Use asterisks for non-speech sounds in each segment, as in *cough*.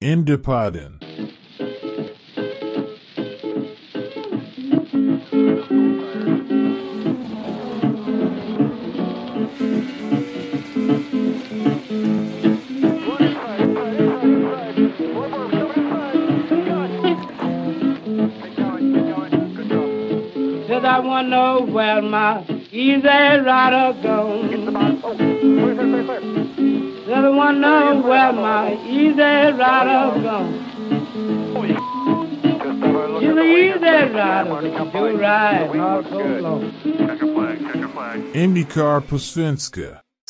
Indepodden. Said I wanna know where my easy rider goes. Wanna know where my easy rider goes. He's an easy rider, do ride not so long. Indycar på svenska.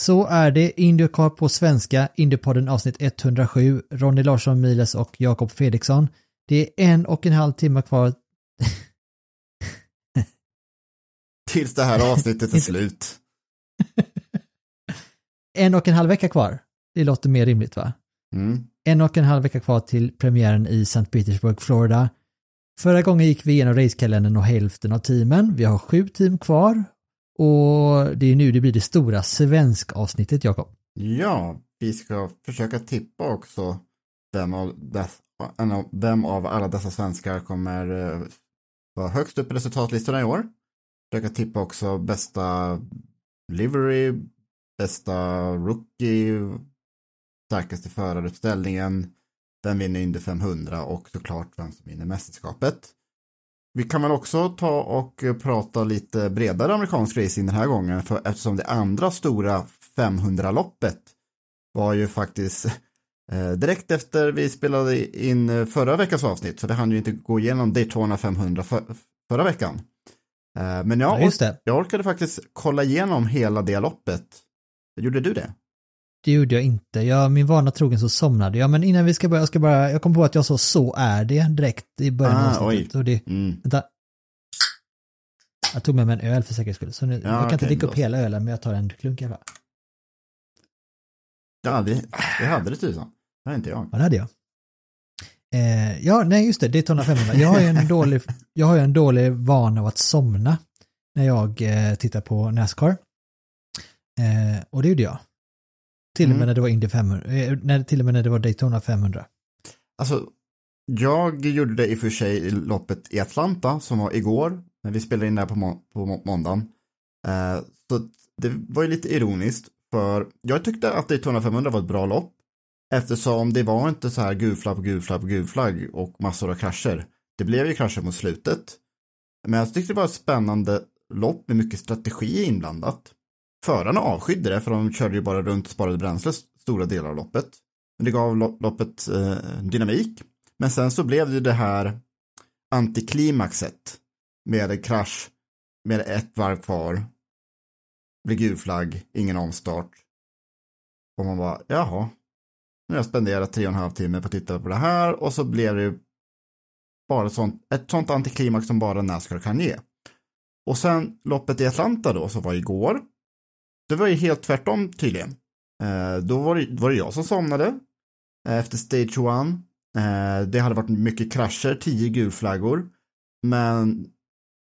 Så är det Indycar på svenska, Indypodden avsnitt 107, Ronny Larsson Miles och Jakob Fredriksson. Det är en och en halv timme kvar. *laughs* Tills det här avsnittet är *laughs* slut. en och en halv vecka kvar. Det låter mer rimligt va? Mm. En och en halv vecka kvar till premiären i St. Petersburg, Florida. Förra gången gick vi igenom racekalendern och hälften av teamen. Vi har sju team kvar. Och det är nu det blir det stora svensk avsnittet, Jakob. Ja, vi ska försöka tippa också vem av, dess, vem av alla dessa svenskar kommer eh, vara högst upp i resultatlistorna i år. Försöka tippa också bästa livery, bästa rookie, starkaste föraruppställningen, vem vinner Indy 500 och såklart vem som vinner mästerskapet. Vi kan väl också ta och prata lite bredare amerikansk racing den här gången för eftersom det andra stora 500-loppet var ju faktiskt eh, direkt efter vi spelade in förra veckans avsnitt så det hann ju inte gå igenom Daytona 500 för, förra veckan. Eh, men jag, Ja, jag orkade faktiskt kolla igenom hela det loppet. Gjorde du det? Det gjorde jag inte. Jag, min vana trogen så somnade jag. Men innan vi ska börja, jag ska bara, jag kom på att jag sa så är det direkt i början av Ah, avsnittet. Och det, Mm. vänta. Jag tog med mig en öl för säkerhets skull. Så nu, Ja, jag kan inte okej, dricka upp hela ölen, men jag tar en klunk i alla fall. Ja, det, det hade det tusan. Det hade inte jag. Ja, det hade jag. Eh, ja, nej just det, Daytona 500. Jag har ju en dålig, jag har ju en dålig vana av att somna när jag eh, tittar på Nascar. Eh, och det gjorde jag. Till och med Mm. när det var Indy 500, eh, när, till och med när det var Daytona 500. Alltså, jag gjorde det i och för sig i loppet i Atlanta som var igår, när vi spelade in det här på, må på må måndagen. Eh, så det var ju lite ironiskt, för jag tyckte att Daytona 500 var ett bra lopp, eftersom det var inte så här gulflagg, gulflagg, gulflagg och massor av krascher. Det blev ju krascher mot slutet. Men jag tyckte det var ett spännande lopp med mycket strategi inblandat. Förarna avskydde det, för de körde ju bara runt och sparade bränsle stora delar av loppet. Men det gav loppet eh, dynamik. Men sen så blev det det här antiklimaxet med en krasch med ett varv kvar. Blir gul flagg, ingen omstart. Och man bara, jaha. Nu har jag spenderat tre och en halv timme på att titta på det här och så blev det bara sånt, ett sånt antiklimax som bara Nascar kan ge. Och sen loppet i Atlanta då, som var igår. Det var ju helt tvärtom tydligen. Eh, då var det, var det jag som somnade eh, efter stage one. Eh, det hade varit mycket krascher, tio gulflaggor. Men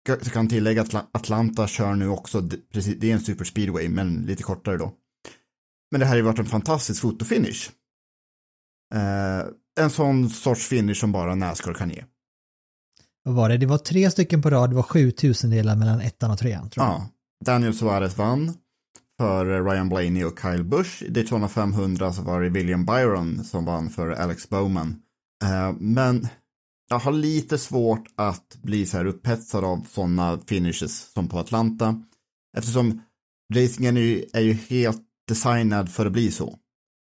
jag kan tillägga att Atla- Atlanta kör nu också, precis, det är en super speedway men lite kortare då. Men det här har ju varit en fantastisk fotofinish. Eh, en sån sorts finish som bara Nascar kan ge. Vad var det? Det var tre stycken på rad, det var sju tusendelar mellan ettan och trean. Tror jag. Ja, Daniel Suarez vann för Ryan Blaney och Kyle Busch. I Daytona 500 så var det William Byron som vann för Alex Bowman. Eh, men jag har lite svårt att bli så här upphetsad av sådana finishes som på Atlanta. Eftersom racingen är ju, är ju helt designad för att bli så.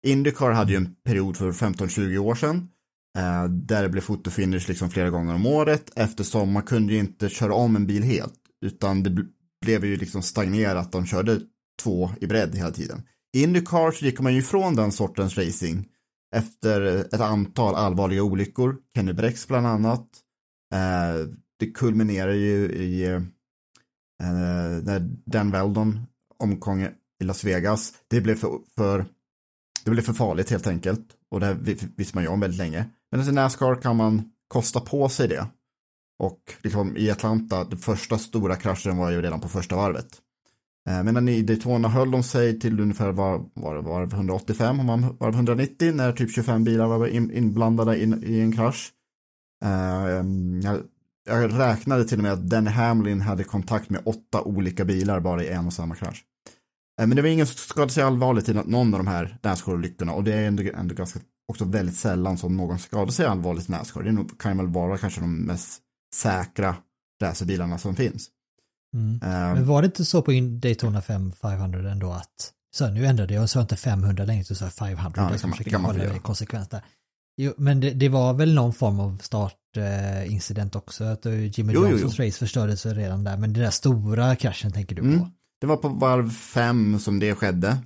Indycar hade ju en period för 15-20 år sedan eh, där det blev fotofinish liksom flera gånger om året eftersom man kunde ju inte köra om en bil helt utan det blev ju liksom stagnerat, de körde två i bredd hela tiden. Indycar så gick man ju ifrån den sortens racing efter ett antal allvarliga olyckor, Kenny Brex bland annat. Eh, det kulminerar ju i eh, när Dan Weldon omkom i Las Vegas. Det blev för, för, det blev för farligt helt enkelt och det visste man ju om väldigt länge. Men i Nascar kan man kosta på sig det. Och liksom i Atlanta, den första stora kraschen var ju redan på första varvet. Eh, Medan i Daytona höll de sig till ungefär var, var, var 185 om man var 190 när typ 25 bilar var inblandade in, i en krasch. Uh, jag, jag, räknade till och med att Danny Hamlin hade kontakt med åtta olika bilar bara i en och samma krasch. Uh, men det var ingen som skadade sig allvarligt i någon av de här Nascar-olyckorna och det är ändå, ändå ganska också väldigt sällan som någon skadar sig allvarligt i Nascar. Det kan väl vara kanske de mest säkra racerbilarna som finns. Mm. Um, Men var det inte så på Daytona 5 500 ändå att så nu ändrade jag och sa inte 500 längre så sa 500. Ja, det kan man, det kan man hålla det konsekvent där. Jo, men det, det, var väl någon form av startincident eh, också, att Jimmy jo, Johnsons jo, race förstördes redan där, men den där stora kraschen tänker du mm. på? Det var på varv 5 som det skedde.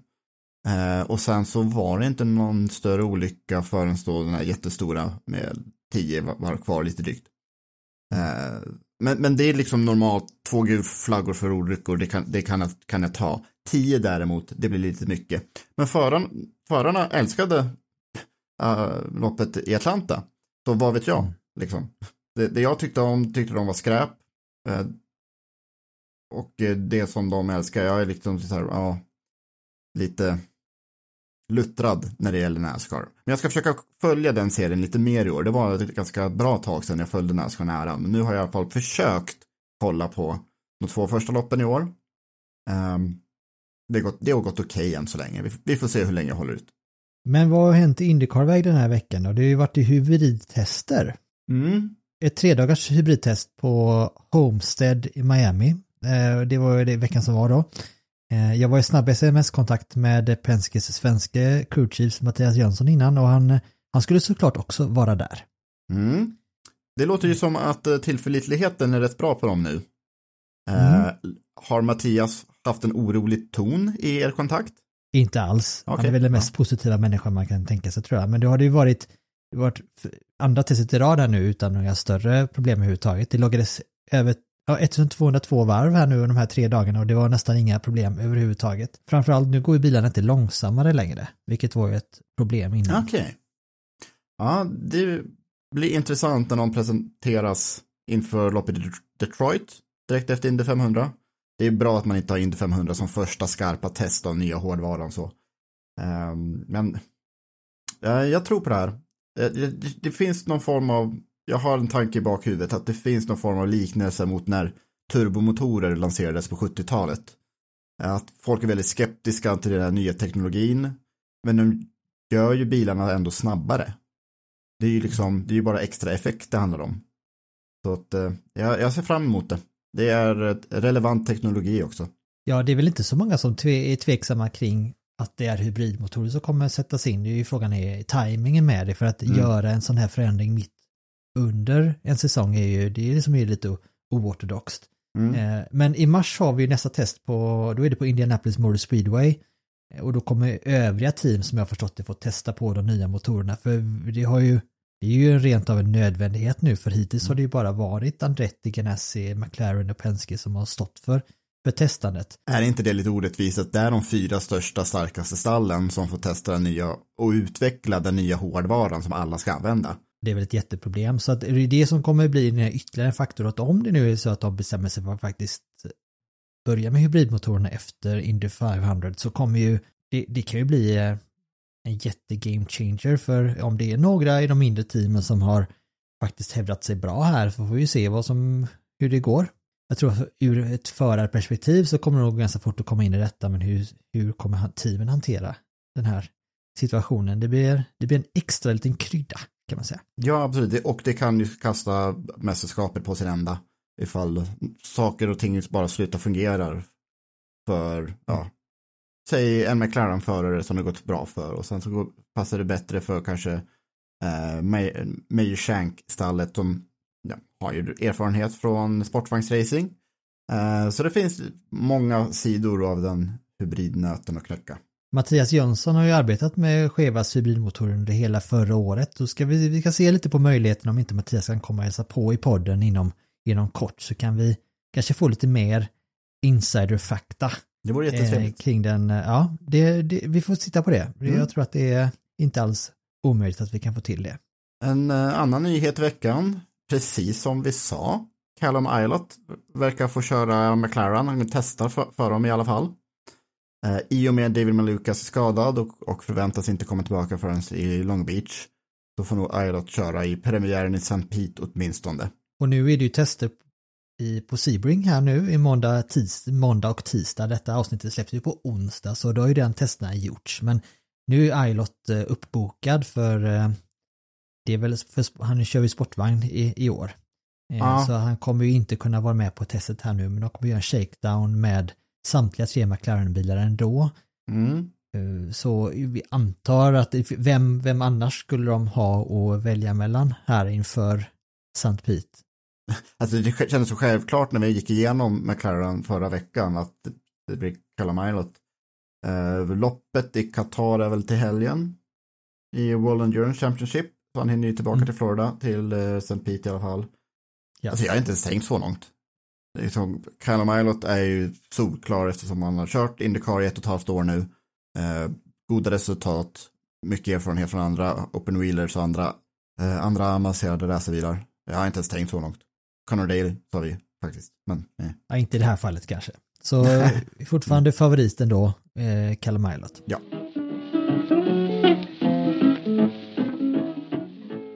Eh, och sen så var det inte någon större olycka förrän då den här jättestora med 10 varv kvar lite drygt. Eh, men, men det är liksom normalt, två gulflaggor för olyckor, det, kan, det kan, jag, kan jag ta. Tio däremot, det blir lite mycket. Men föran, förarna älskade äh, loppet i Atlanta. Så vad vet jag, mm. liksom. Det, det, jag tyckte om tyckte de var skräp. Äh, och det som de älskar, jag är liksom så här, ja, lite luttrad när det gäller Nascar. Men jag ska försöka följa den serien lite mer i år. Det var ett ganska bra tag sedan jag följde Nascar nära. Men nu har jag i alla fall försökt kolla på de två första loppen i år. Um, det, har gått, det har gått okej okay än så länge. Vi, vi, får se hur länge jag håller ut. Men vad har hänt i Indycar-väg den här veckan då? Det har ju varit i hybridtester. Mm. Ett tredagars hybridtest på Homestead i Miami. Eh, det var ju det veckan som var då. Eh, jag var i snabb sms-kontakt med Penskes svenske crewchief Mattias Jönsson innan och han, han skulle såklart också vara där. Mm. Det låter ju som att eh, tillförlitligheten är rätt bra på dem nu. Eh, mm. har Mattias haft en orolig ton i er kontakt? Inte alls. Okay. Han är väl den mest ja. positiva människan man kan tänka sig tror jag. Men det har det ju varit, det varit andra testet i rad här nu utan några större problem överhuvudtaget. Det loggades över ja, 1202 varv här nu de här tre dagarna och det var nästan inga problem överhuvudtaget. Framförallt nu går ju bilarna inte långsammare längre, vilket var ju ett problem innan. Okej. Okay. Ja, det blir intressant när de presenteras inför loppet i Detroit direkt efter Indy 500. Det är bra att man inte har Indy 500 som första skarpa test av nya hårdvaran så. Ehm, men eh, jag tror på det här. Eh, det finns någon form av jag har en tanke i bakhuvudet att det finns någon form av liknelse mot när turbomotorer lanserades på 70-talet. Att folk är väldigt skeptiska till den här nya teknologin. Men de gör ju bilarna ändå snabbare. Det är ju liksom, det är ju bara extra effekt det handlar om. Så att eh, jag, jag ser fram emot det. Det är relevant teknologi också. Ja, det är väl inte så många som tve, är tveksamma kring att det är hybridmotorer som kommer sättas in. Det är ju frågan är tajmingen med det för att mm. göra en sån här förändring mitt under en säsong är ju, det är liksom lite oortodoxt. Mm. Eh, men i mars har vi nästa test på, då är det på Indianapolis Motor Speedway. Eh, och då kommer övriga team som jag förstått det få testa på de nya motorerna. För det har ju, det är ju rent av en nödvändighet nu för hittills mm. har det ju bara varit Andretti, Ganassi, McLaren och Penske som har stått för, för testandet. Är inte det lite orättvist att det är de fyra största starkaste stallen som får testa den nya och utveckla den nya hårdvaran som alla ska använda? Det är väl ett jätteproblem. Så att det är det som kommer bli en ytterligare faktor att om det nu är så att de bestämmer sig för att faktiskt börja med hybridmotorerna efter Indy 500 så kommer ju det, det kan ju bli en en jättegame changer för om det är några i de mindre teamen som har faktiskt hävdat sig bra här så får vi ju se vad som, hur det går. Jag tror att ur ett förarperspektiv så kommer det nog ganska fort att komma in i detta men hur, hur kommer teamen hantera den här situationen? Det blir, det blir en extra liten krydda kan man säga. Ja, absolut. Och det kan ju kasta mästerskapet på sin ända ifall saker och ting bara slutar fungera för, ja, säg en McLaren-förare som det gått bra för och sen så passar det bättre för kanske eh, Meyer Shank-stallet som ja, har ju erfarenhet från sportvagnsracing. Eh, så det finns många sidor av den hybridnöten att knäcka. Mattias Jönsson har ju arbetat med Chevas hybridmotorer under hela förra året. Då ska vi, vi kan se lite på möjligheten om inte Mattias kan komma och hälsa på i podden inom, inom kort så kan vi kanske få lite mer insiderfakta Det vore eh, jättetrevligt. kring den. eh, Ja, det, det, vi får titta på det. Mm. Jag tror att det är inte alls omöjligt att vi kan få till det. En eh, annan nyhet i veckan, precis som vi sa, Callum Ilott verkar få köra McLaren, han testar för, för dem i alla fall. Eh, I och med David Malukas är skadad och, och förväntas inte komma tillbaka förrän i Long Beach, så får nog Ilott köra i premiären i St. Pete åtminstone. Och nu är det ju tester i, på Sebring här nu i måndag, tis, måndag och tisdag. Detta avsnittet släpps ju på onsdag så då har ju den testerna gjorts. Men nu är Ailot eh, uppbokad för eh, det är väl för, han kör ju sportvagn i, i år. Ja. Så han kommer ju inte kunna vara med på testet här nu men de kommer göra en shakedown med samtliga tre McLaren-bilar ändå. Mm. Eh, Så vi antar att vem, vem annars skulle de ha att välja mellan här inför St. Pete? *laughs* Alltså det kändes så självklart när vi gick igenom McLaren förra veckan att det- blir Callum Ilott. Eh, loppet i Qatar är väl till helgen i World Endurance Championship. Så han hinner ju tillbaka Mm. till Florida, till eh, St. Pete i alla fall. Ja. Alltså jag har inte ens tänkt så långt. Liksom, Callum Ilott är ju solklar eftersom han har kört Indycar i ett och ett halvt år nu. Eh, goda resultat, mycket erfarenhet från andra open wheelers och andra, eh, andra avancerade racerbilar. Jag har inte ens tänkt så långt. Connor Daly sa vi faktiskt. Men, eh. Ja, inte i det här fallet kanske. Så *laughs* eh, fortfarande favoriten då, eh, Callum Ilott. Ja.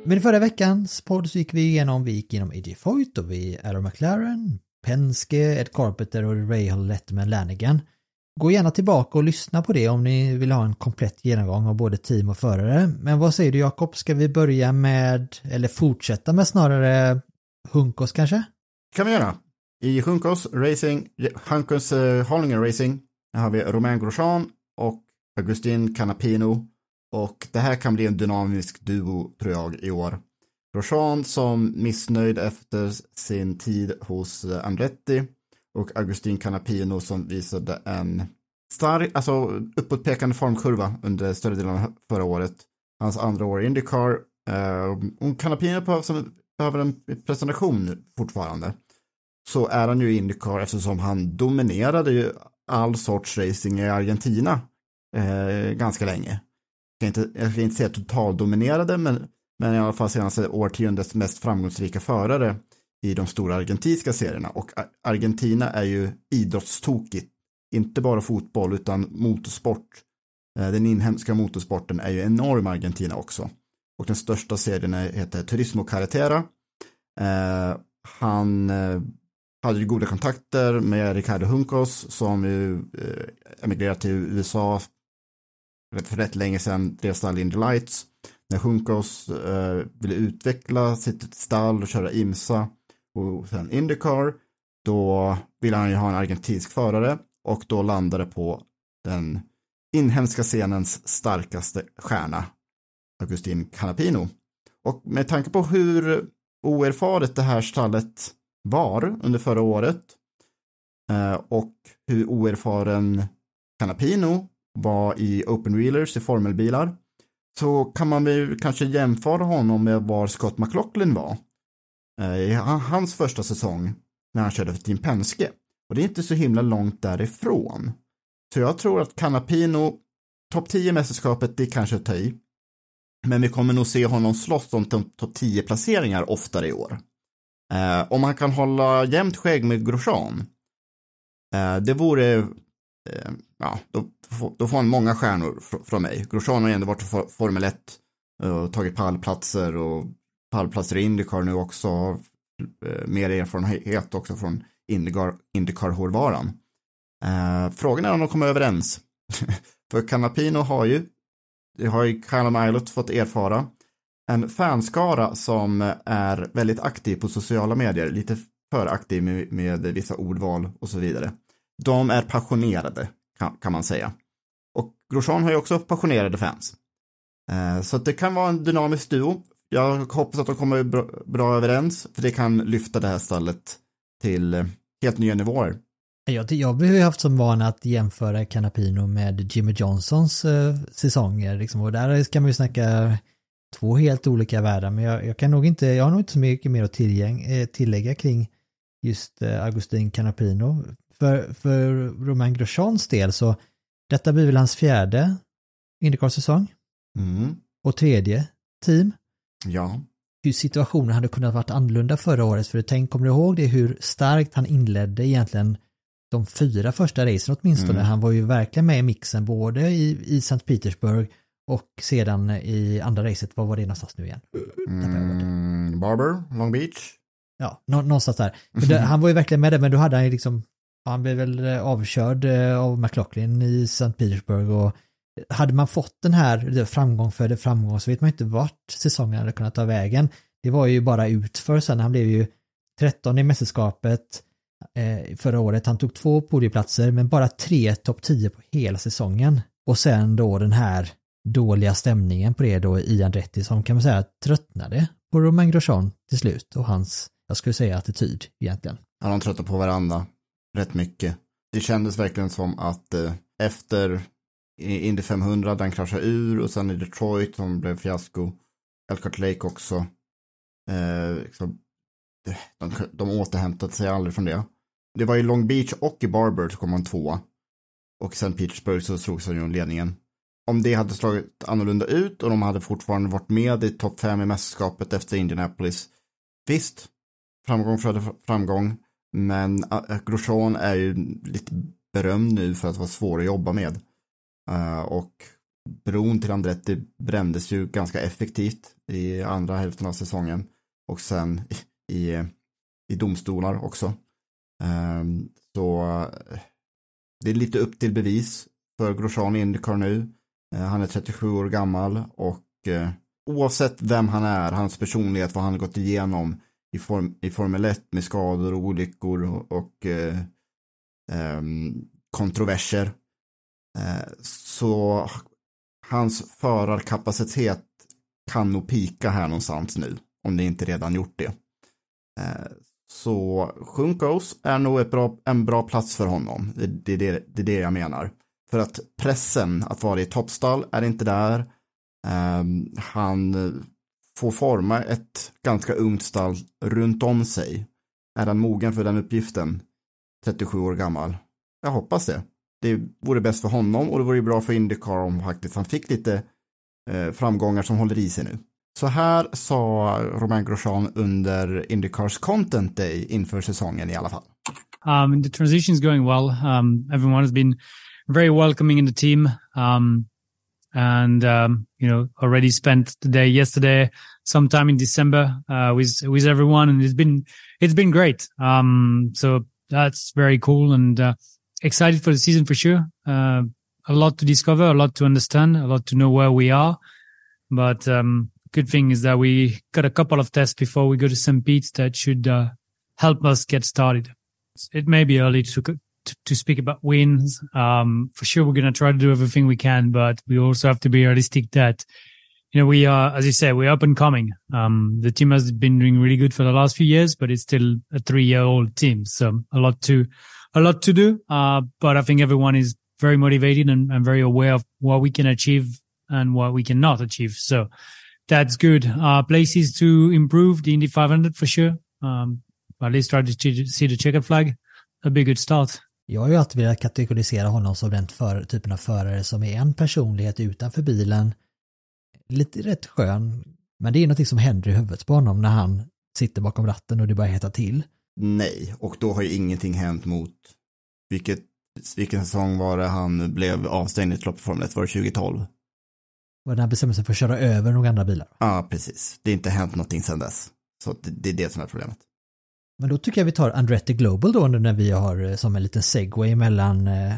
Men i förra veckans podd så gick vi igenom, vi gick igenom AJ Foyt och vi Aaron McLaren, Penske, Ed Carpenter och Ray Letterman Lanigan. Gå gärna tillbaka och lyssna på det om ni vill ha en komplett genomgång av både team och förare. Men vad säger du Jakob, ska vi börja med, eller fortsätta med snarare Hunkos kanske? kan vi göra. I Hunkos Racing, Hunkos eh, Hollinger Racing, här har vi Romain Grosjean och Augustin Canapino. Och det här kan bli en dynamisk duo tror jag i år. Grosjean som missnöjd efter sin tid hos eh, Andretti och Agustin Canapino som visade en stark, alltså uppåtpekande formkurva under större delen av förra året. Hans andra år i Indycar. Eh, Om Canapino behöver, behöver en presentation fortfarande. Så är han ju i Indycar eftersom han dominerade ju all sorts racing i Argentina eh, ganska länge. Jag ska inte, jag ska inte säga totaldominerade, men, men i alla fall senaste årtiondets mest framgångsrika förare i de stora argentinska serierna. Och Argentina är ju idrottstokigt. Inte bara fotboll utan motorsport. Eh, den inhemska motorsporten är ju enorm i Argentina också. Och den största serien heter Turismo Carretera. Eh, han eh, hade ju goda kontakter med Ricardo Hunkos som ju eh, emigrerat till USA för rätt länge sedan, drev Stalin Indy Lights. När Hunkos eh, ville utveckla sitt stall och köra IMSA och sen Indycar, då ville han ju ha en argentinsk förare och då landade på den inhemska scenens starkaste stjärna, Augustin Canapino. Och med tanke på hur oerfaret det här stallet var under förra året eh, och hur oerfaren Canapino var i open wheelers i formelbilar så kan man väl kanske jämföra honom med var Scott McLaughlin var eh, i hans första säsong när han körde för Team Penske. Och det är inte så himla långt därifrån. Så jag tror att Canapino, topp 10 mästerskapet, det kanske att ta i. Men vi kommer nog se honom slåss om topp 10 placeringar oftare i år. Eh, om han kan hålla jämnt skägg med Grosjean, eh, det vore, eh, ja, då, får- då får han många stjärnor fr- från mig. Grosjean har ju ändå varit i for- Formel 1 eh, och tagit pallplatser och pallplatser i Indycar nu också. har, eh, Mer erfarenhet också från Indycar, Indycar-hårvaran. Eh, frågan är om de kommer överens. *laughs* För Canapino har ju, det har ju Callum Ilott fått erfara, en fanskara som är väldigt aktiv på sociala medier, lite för aktiv med, med vissa ordval och så vidare. De är passionerade, kan, kan man säga. Och Grosjean har ju också passionerade fans. Eh, så att det kan vara en dynamisk duo. Jag hoppas att de kommer bra, bra överens, för det kan lyfta det här stallet till eh, helt nya nivåer. Jag, jag har ju haft som vana att jämföra Canapino med Jimmy Johnsons eh, säsonger. Liksom, och där ska man ju snacka två helt olika världar. Men jag, jag, kan nog inte, jag har nog inte så mycket mer att tillgäng, eh, tillägga kring just eh, Agustin Canapino. För, för Romain Grosjeans del så, detta blir väl hans fjärde Indycar-säsong. Mm. Och tredje team. Ja. Hur situationen hade kunnat varit annorlunda förra året. För tänk, kommer du ihåg det hur starkt han inledde egentligen de fyra första racen åtminstone. Mm. Han var ju verkligen med i mixen både i, i Sankt Petersburg och sedan i andra racet, vad var det någonstans nu igen? Mm, Barber, Long Beach. Ja, nå, någonstans där. Det, han var ju verkligen med det, men då hade han ju liksom, han blev väl eh, avkörd eh, av McLaughlin i St. Petersburg och eh, hade man fått den här framgång för det framgång så vet man inte vart säsongen hade kunnat ta vägen. Det var ju bara utför sen, han blev ju 13 i mästerskapet förra året. Han tog två podieplatser men bara tre topp 10 på hela säsongen. Och sen då den här dåliga stämningen på det då i Andretti som kan man säga tröttnade på Romain Grosjean till slut och hans, jag skulle säga attityd egentligen. Ja, de tröttnade på varandra rätt mycket. Det kändes verkligen som att eh, efter Indy 500, den kraschade ur och sen i Detroit som blev fiasko. Elkhart Lake också. Eh, liksom, de, de återhämtade sig aldrig från det. Det var i Long Beach och i Barber så kom man tvåa. Och sen Petersburg så slogs han ju ledningen. Om det hade slagit annorlunda ut och de hade fortfarande varit med i topp fem i mästerskapet efter Indianapolis. Visst, framgång födde framgång. Men äh, Grosjean är ju lite berömd nu för att vara svår att jobba med. Äh, och bron till Andretti brändes ju ganska effektivt i andra hälften av säsongen. Och sen i, i domstolar också. Äh, så det är lite upp till bevis för Grosjean i Indycar nu. Han är 37 år gammal och oavsett vem han är, hans personlighet, vad han har gått igenom i, form, i Formel 1 med skador och olyckor och, och um, kontroverser Eh, så hans förarkapacitet kan nog pika här någonstans nu, om det inte redan gjort det. Eh, så Sjunkos är nog ett bra, en bra plats för honom, det, det, det, det är det jag menar. För att pressen att vara i toppstall är inte där. Ehm, han få forma ett ganska ungt stall runt om sig. Är han mogen för den uppgiften? 37 år gammal. Jag hoppas det det vore bäst för honom och det vore bra för Indycar om faktiskt han fick lite eh, framgångar som håller i sig nu. Så här sa Romain Grosjean under Indycars Content Day inför säsongen i alla fall. Um, the transition is going well. Um, everyone has been very welcoming in the team. Um, and, um, you know, already spent the day yesterday, sometime in December, uh, with, with everyone. And it's been, it's been great. Um, so that's very cool. And, uh, excited for the season for sure. Uh, a lot to discover, a lot to understand, a lot to know where we are. But um, good thing is that we got a couple of tests before we go to St. Pete's that should uh, help us get started. It may be early to to, speak about wins. Um, for sure, we're going to try to do everything we can, but we also have to be realistic that you know we are, as you said, we're up and coming. Um, the team has been doing really good for the last few years, but it's still a three-year-old team, so a lot to a lot to do. Uh, but I think everyone is very motivated and, and, very aware of what we can achieve and what we cannot achieve. So that's good. Uh, places to improve the Indy 500 for sure. Um, at least try to see the checkered flag. That'd be A good start. Jag har ju alltid velat kategorisera honom som den för, typen av förare som är en personlighet utanför bilen. Lite rätt skön, men det är något som händer i huvudet på honom när han sitter bakom ratten och det börjar heta till. Nej, och då har ju ingenting hänt mot vilket, vilken säsong var det han blev avstängd i ett lopp Formel 1? Var det 2012? Var det han bestämde sig för att köra över några andra bilar? Ja, precis. Det har inte hänt någonting sedan dess. Så det, det är det som är problemet. Men då tycker jag vi tar Andretti Global då när vi har eh, som en liten segway mellan eh,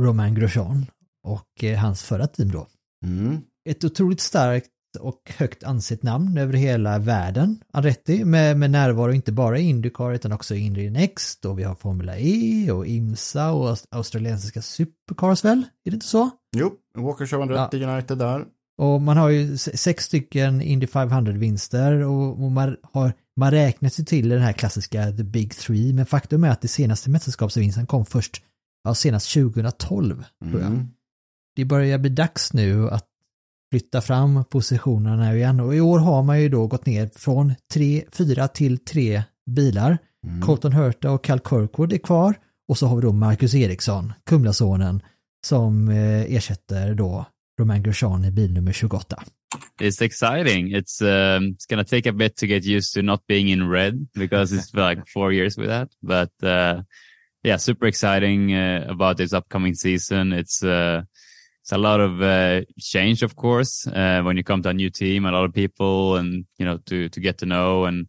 Romain Grosjean och eh, hans förra team då. Mm. Ett otroligt starkt och högt ansett namn över hela världen, Andretti, med, med närvaro inte bara i Indycar utan också i Indy Next och vi har Formula E och IMSA och australiensiska Supercars väl? Är det inte så? Jo, Walker Show Andretti ja. United där. Och man har ju sex stycken Indy 500-vinster och, man, har, man räknar sig till den här klassiska The Big Three, men faktum är att det senaste mästerskapsvinsten kom först, ja senast 2012, tror jag. Mm. Det börjar bli dags nu att flytta fram positionerna igen och i år har man ju då gått ner från tre, fyra till tre bilar. Mm. Colton Hurta och Cal Kirkwood är kvar och så har vi då Marcus Eriksson, Kumlasonen, som eh, ersätter då Romain Grosjean i bil nummer 28. It's exciting. It's um, it's gonna take a bit to get used to not being in red because it's like four years with that. But uh, yeah, super exciting uh, about this upcoming season. It's uh, it's a lot of uh, change, of course, uh, when you come to a new team, a lot of people, and you know to to get to know and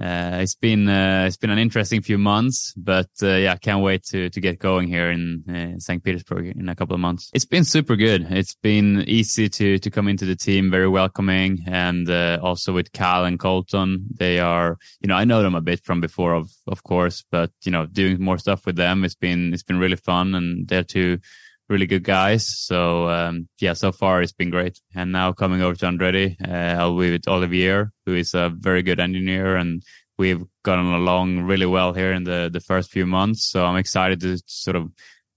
uh, it's been uh, it's been an interesting few months, but uh, yeah, can't wait to to get going here in uh, St. Petersburg in a couple of months. It's been super good. It's been easy to to come into the team, very welcoming, and uh, also with Cal and Colton, they are you know I know them a bit from before, of of course, but you know doing more stuff with them, it's been it's been really fun, and they're two really good guys. So um, yeah, so far it's been great. And now coming over to Andretti, uh, I'll be with Olivier, who is a very good engineer, and we've gotten along really well here in the the first few months. So I'm excited to sort of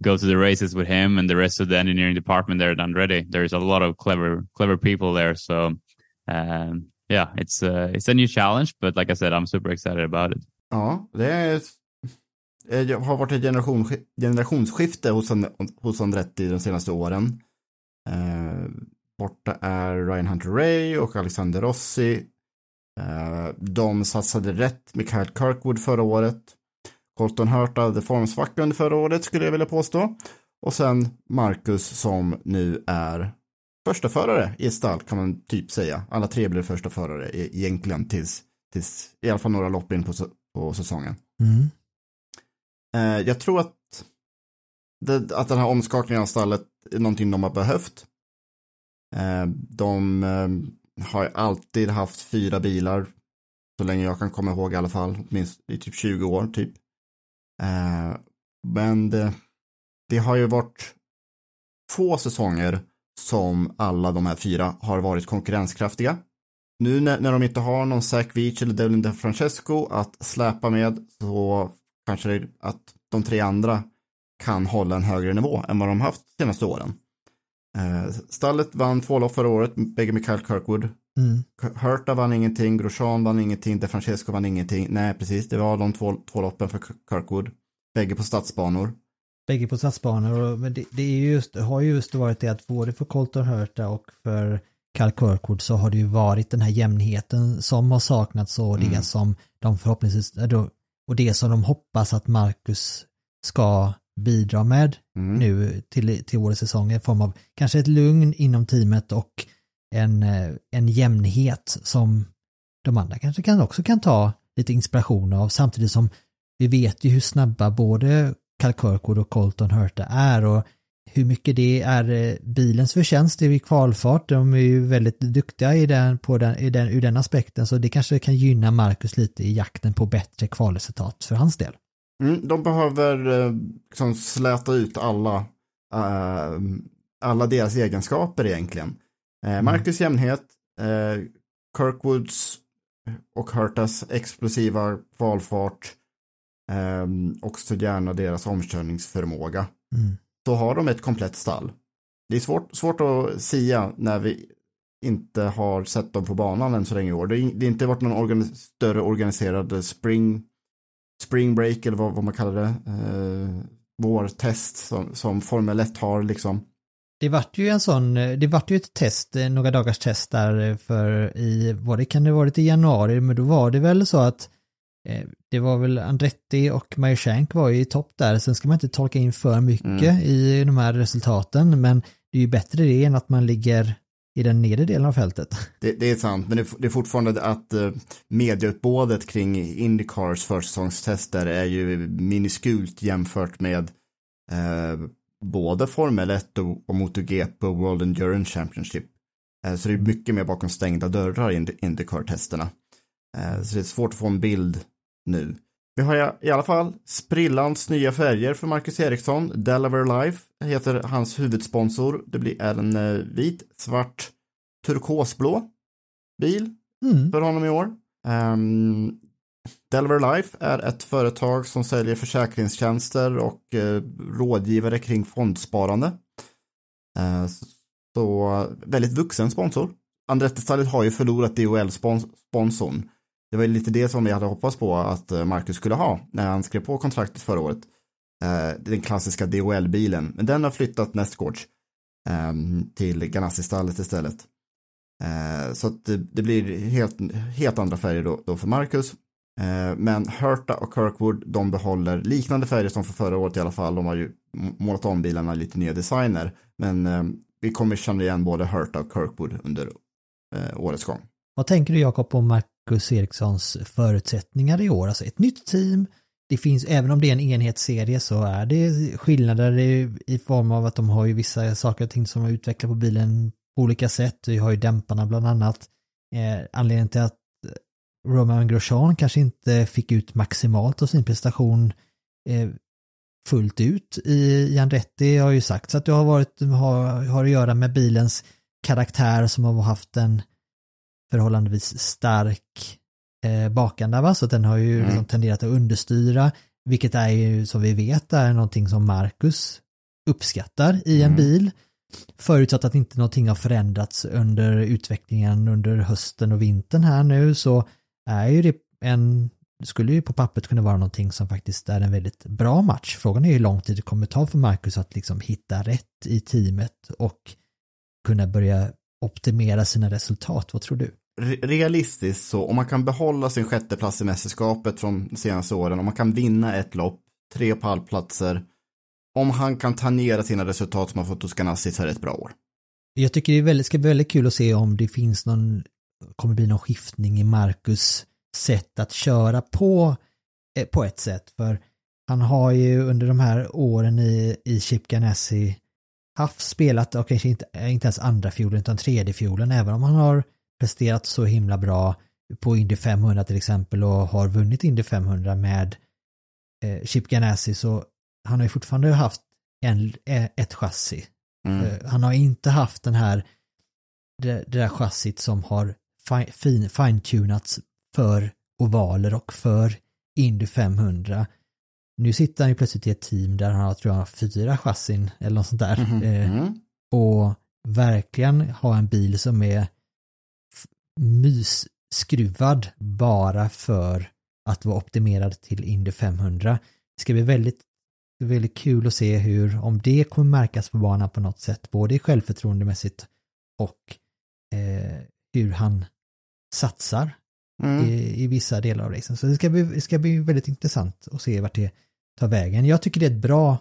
go to the races with him and the rest of the engineering department there at Andretti. There's a lot of clever clever people there. So um, yeah, it's uh, it's a new challenge, but like I said, I'm super excited about it. Ja, det är Eh, det har varit ett generation, generationsskifte hos, hos Andretti de senaste åren. Eh, borta är Ryan Hunter Ray och Alexander Rossi. Eh, de satsade rätt med Kyle Kirkwood förra året. Colton Hurt hade formsvacka under förra året skulle jag vilja påstå. Och sen Marcus som nu är första förare i stall kan man typ säga. Alla tre blir första förare e- egentligen tills, tills i alla fall några lopp in på, på säsongen. Mm. Eh, jag tror att, det, att den här omskakningen av stallet är någonting de har behövt. Eh, de eh, har alltid haft fyra bilar, så länge jag kan komma ihåg i alla fall, minst i typ 20 år typ. Eh, men det, det har ju varit få säsonger som alla de här fyra har varit konkurrenskraftiga. Nu när, när de inte har någon Zach Veach eller Devlin DeFrancesco att släpa med så kanske det, att de tre andra kan hålla en högre nivå än vad de haft de senaste åren. Eh, stallet vann två lopp förra året, bägge med Kyle Kirkwood. Mm. Hurta vann ingenting, Grosjean vann ingenting, De Francesco vann ingenting. Nej, precis, det var de två, två loppen för Kirkwood. Bägge på stadsbanor. Bägge på stadsbanor, men det, det är just, det har ju just varit det att både för Colton Hurta och för Kyle Kirkwood så har det ju varit den här jämnheten som har saknats och det mm. som de förhoppningsvis, och det som de hoppas att Marcus ska bidra med mm. nu till, till årets säsong i form av kanske ett lugn inom teamet och en, eh, en jämnhet som de andra kanske kan också kan ta lite inspiration av samtidigt som vi vet ju hur snabba både Cal Kirkwood och Colton Hurta är och hur mycket det är eh, bilens förtjänst i kvalfart. De är ju väldigt duktiga i den, på den, i den, ur den aspekten så det kanske kan gynna Marcus lite i jakten på bättre kvalresultat för hans del. Mm, de behöver eh, liksom släta ut alla, uh, alla deras egenskaper egentligen. Uh, Marcus mm. jämnhet, uh, Kirkwoods och Hurtas explosiva kvalfart, um, också gärna deras omkörningsförmåga. Mm så har de ett komplett stall. Det är svårt, svårt att sia när vi inte har sett dem på banan än så länge i år. Det har inte varit någon organi större organiserad spring, spring break eller vad, vad man kallar det. Eh, vårtest som, som Formel 1 har liksom. Det vart ju en sån, det vart ju ett test, eh, några dagars test där eh, för i, vad det kan det varit i januari, men då var det väl så att Eh, det var väl Andretti och Majeshank var ju i topp där, sen ska man inte tolka in för mycket mm. i de här resultaten, men det är ju bättre det än att man ligger i den nedre delen av fältet. *laughs* Det, det är sant, men det, det är fortfarande att uh, medieutbådet kring Indycars försäsongstester är ju miniskult jämfört med uh, både Formel 1 och, och MotoGP och World Endurance Championship. Uh, så det är mycket mer bakom stängda dörrar i Indycar-testerna. Så det är svårt att få en bild nu. Vi har i alla fall sprillans nya färger för Marcus Eriksson. Delaware Life heter hans huvudsponsor. Det blir en eh, vit, svart turkosblå bil Mm. för honom i år. Um, Delaware Life är ett företag som säljer försäkringstjänster och eh, rådgivare kring fondsparande. Eh, så väldigt vuxen sponsor. Andretti-stallet har ju förlorat DHL-sponsorn. Det var ju lite det som vi hade hoppats på att eh, Marcus skulle ha när han skrev på kontraktet förra året. Eh, den klassiska DHL-bilen, men den har flyttat nästgårds ehm, till Ganassi-stallet istället. Eh, så att det, blir helt, helt andra färger då, för Marcus. Men Herta och Kirkwood, de behåller liknande färger som för förra året i alla fall. De har ju målat om bilarna lite nya designer. Men ehm, vi kommer känna igen både Herta och Kirkwood under årets gång. Vad tänker du Jakob om Marcus Erikssons förutsättningar i år? Alltså ett nytt team, det finns, även om det är en enhetsserie så är det skillnader i, i form av att de har ju vissa saker och ting som har utvecklat på bilen på olika sätt. Vi har ju dämparna bland annat. Eh, anledningen till att Roman Grosjean kanske inte fick ut maximalt av sin prestation eh, fullt ut i Andretti har ju sagts att det har varit, har, har att göra med bilens karaktär som har haft en förhållandevis stark eh, bakande va? så att den har ju Mm. liksom tenderat att understyra, vilket är ju som vi vet är någonting som Marcus uppskattar i en Mm. bil. Förutsatt att inte någonting har förändrats under utvecklingen under hösten och vintern här nu så är ju det en, skulle ju på pappret kunna vara någonting som faktiskt är en väldigt bra match. Frågan är hur lång tid det kommer ta för Marcus att liksom hitta rätt i teamet och kunna börja optimera sina resultat. Vad tror du? Re- Realistiskt så, om man kan behålla sin sjätteplats i mästerskapet från de senaste åren, om man kan vinna ett lopp, tre pallplatser, om han kan tangera sina resultat som han fått hos Ganassi så är det ett bra år. Jag tycker det är väldigt, ska bli väldigt kul att se om det finns någon, kommer bli någon skiftning i Marcus sätt att köra på, eh, på ett sätt. För han har ju under de här åren i, i Chip Ganassi haft spelat, och kanske inte, eh, inte ens andra fiolen utan tredje fiolen, även om han har presterat så himla bra på Indy 500 till exempel och har vunnit Indy 500 med eh, Chip Ganassi så han har ju fortfarande haft en, eh, ett chassi Mm. Eh, Han har inte haft den här, det, det där chassit som har fi- fin, fine-tunats för ovaler och för Indy 500. Nu sitter han ju plötsligt i ett team där han har, tror jag, fyra chassin eller något sånt där. Mhm. Eh, Mm. och verkligen ha en bil som är mysskruvad bara för att vara optimerad till Indy 500. Det ska bli väldigt, väldigt kul att se hur, om det kommer märkas på banan på något sätt, både självförtroendemässigt och eh, hur han satsar Mm. i, i vissa delar av racen. Så det ska, bli, det ska bli väldigt intressant att se vart det tar vägen. Jag tycker det är ett bra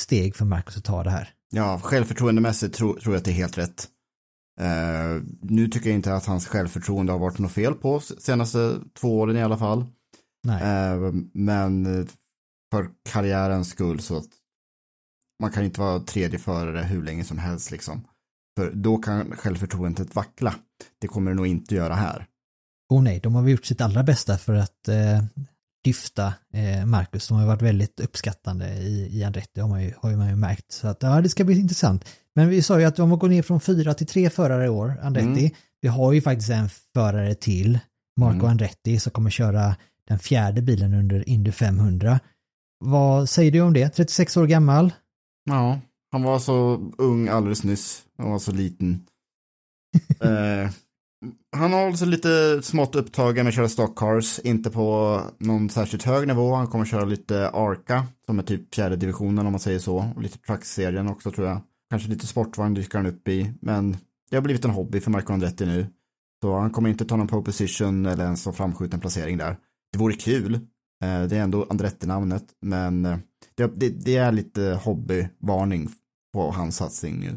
steg för Marcus att ta det här. Ja, självförtroendemässigt tror, tror jag att det är helt rätt. Eh, nu tycker jag inte att hans självförtroende har varit något fel på senaste två åren i alla fall. Eh, men eh, för karriärens skull så att man kan inte vara tredje förare hur länge som helst liksom. För då kan självförtroendet vackla. Det kommer det nog inte göra här. Oh nej, de har gjort sitt allra bästa för att eh, lyfta eh, Marcus. De har varit väldigt uppskattande i, i Andretti, har man, ju, har man ju märkt. Så att, ja, det ska bli intressant. Men vi sa ju att de har gått ner från fyra till tre förare i år, Andretti. Mm. Vi har ju faktiskt en förare till, Marco Mm. Andretti, som kommer köra den fjärde bilen under Indy 500. Vad säger du om det? 36 år gammal? Ja, han var så ung alldeles nyss. Han var så liten. *laughs* eh, han har alltså lite smått upptagen med att köra stockcars, inte på någon särskilt hög nivå. Han kommer köra lite Arca, som är typ fjärde divisionen om man säger så. Och lite truckserien också tror jag. Kanske lite sportvagn dyker han upp i, men det har blivit en hobby för Marco Andretti nu. Så han kommer inte ta någon pole position eller ens få framskjuten placering där. Det vore kul. Eh, det är ändå Andretti-namnet, men eh, det, det, det är lite hobbyvarning på hans satsning nu.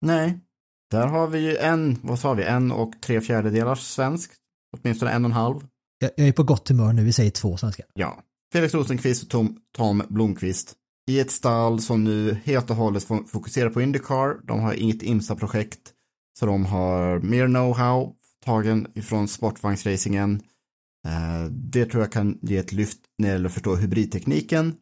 Nej, där har vi ju en, vad sa vi, en och tre fjärdedelars svensk. Åtminstone en och en halv. Jag, jag är på gott humör nu, vi säger två svenska. Ja. Felix Rosenqvist och Tom, Tom Blomqvist. I ett stall som nu helt och hållet fokuserar på Indycar. De har inget IMSA-projekt. Så de har mer know-how tagen ifrån sportvagnsracingen. Eh, det tror jag kan ge ett lyft när det gäller att förstå hybridtekniken.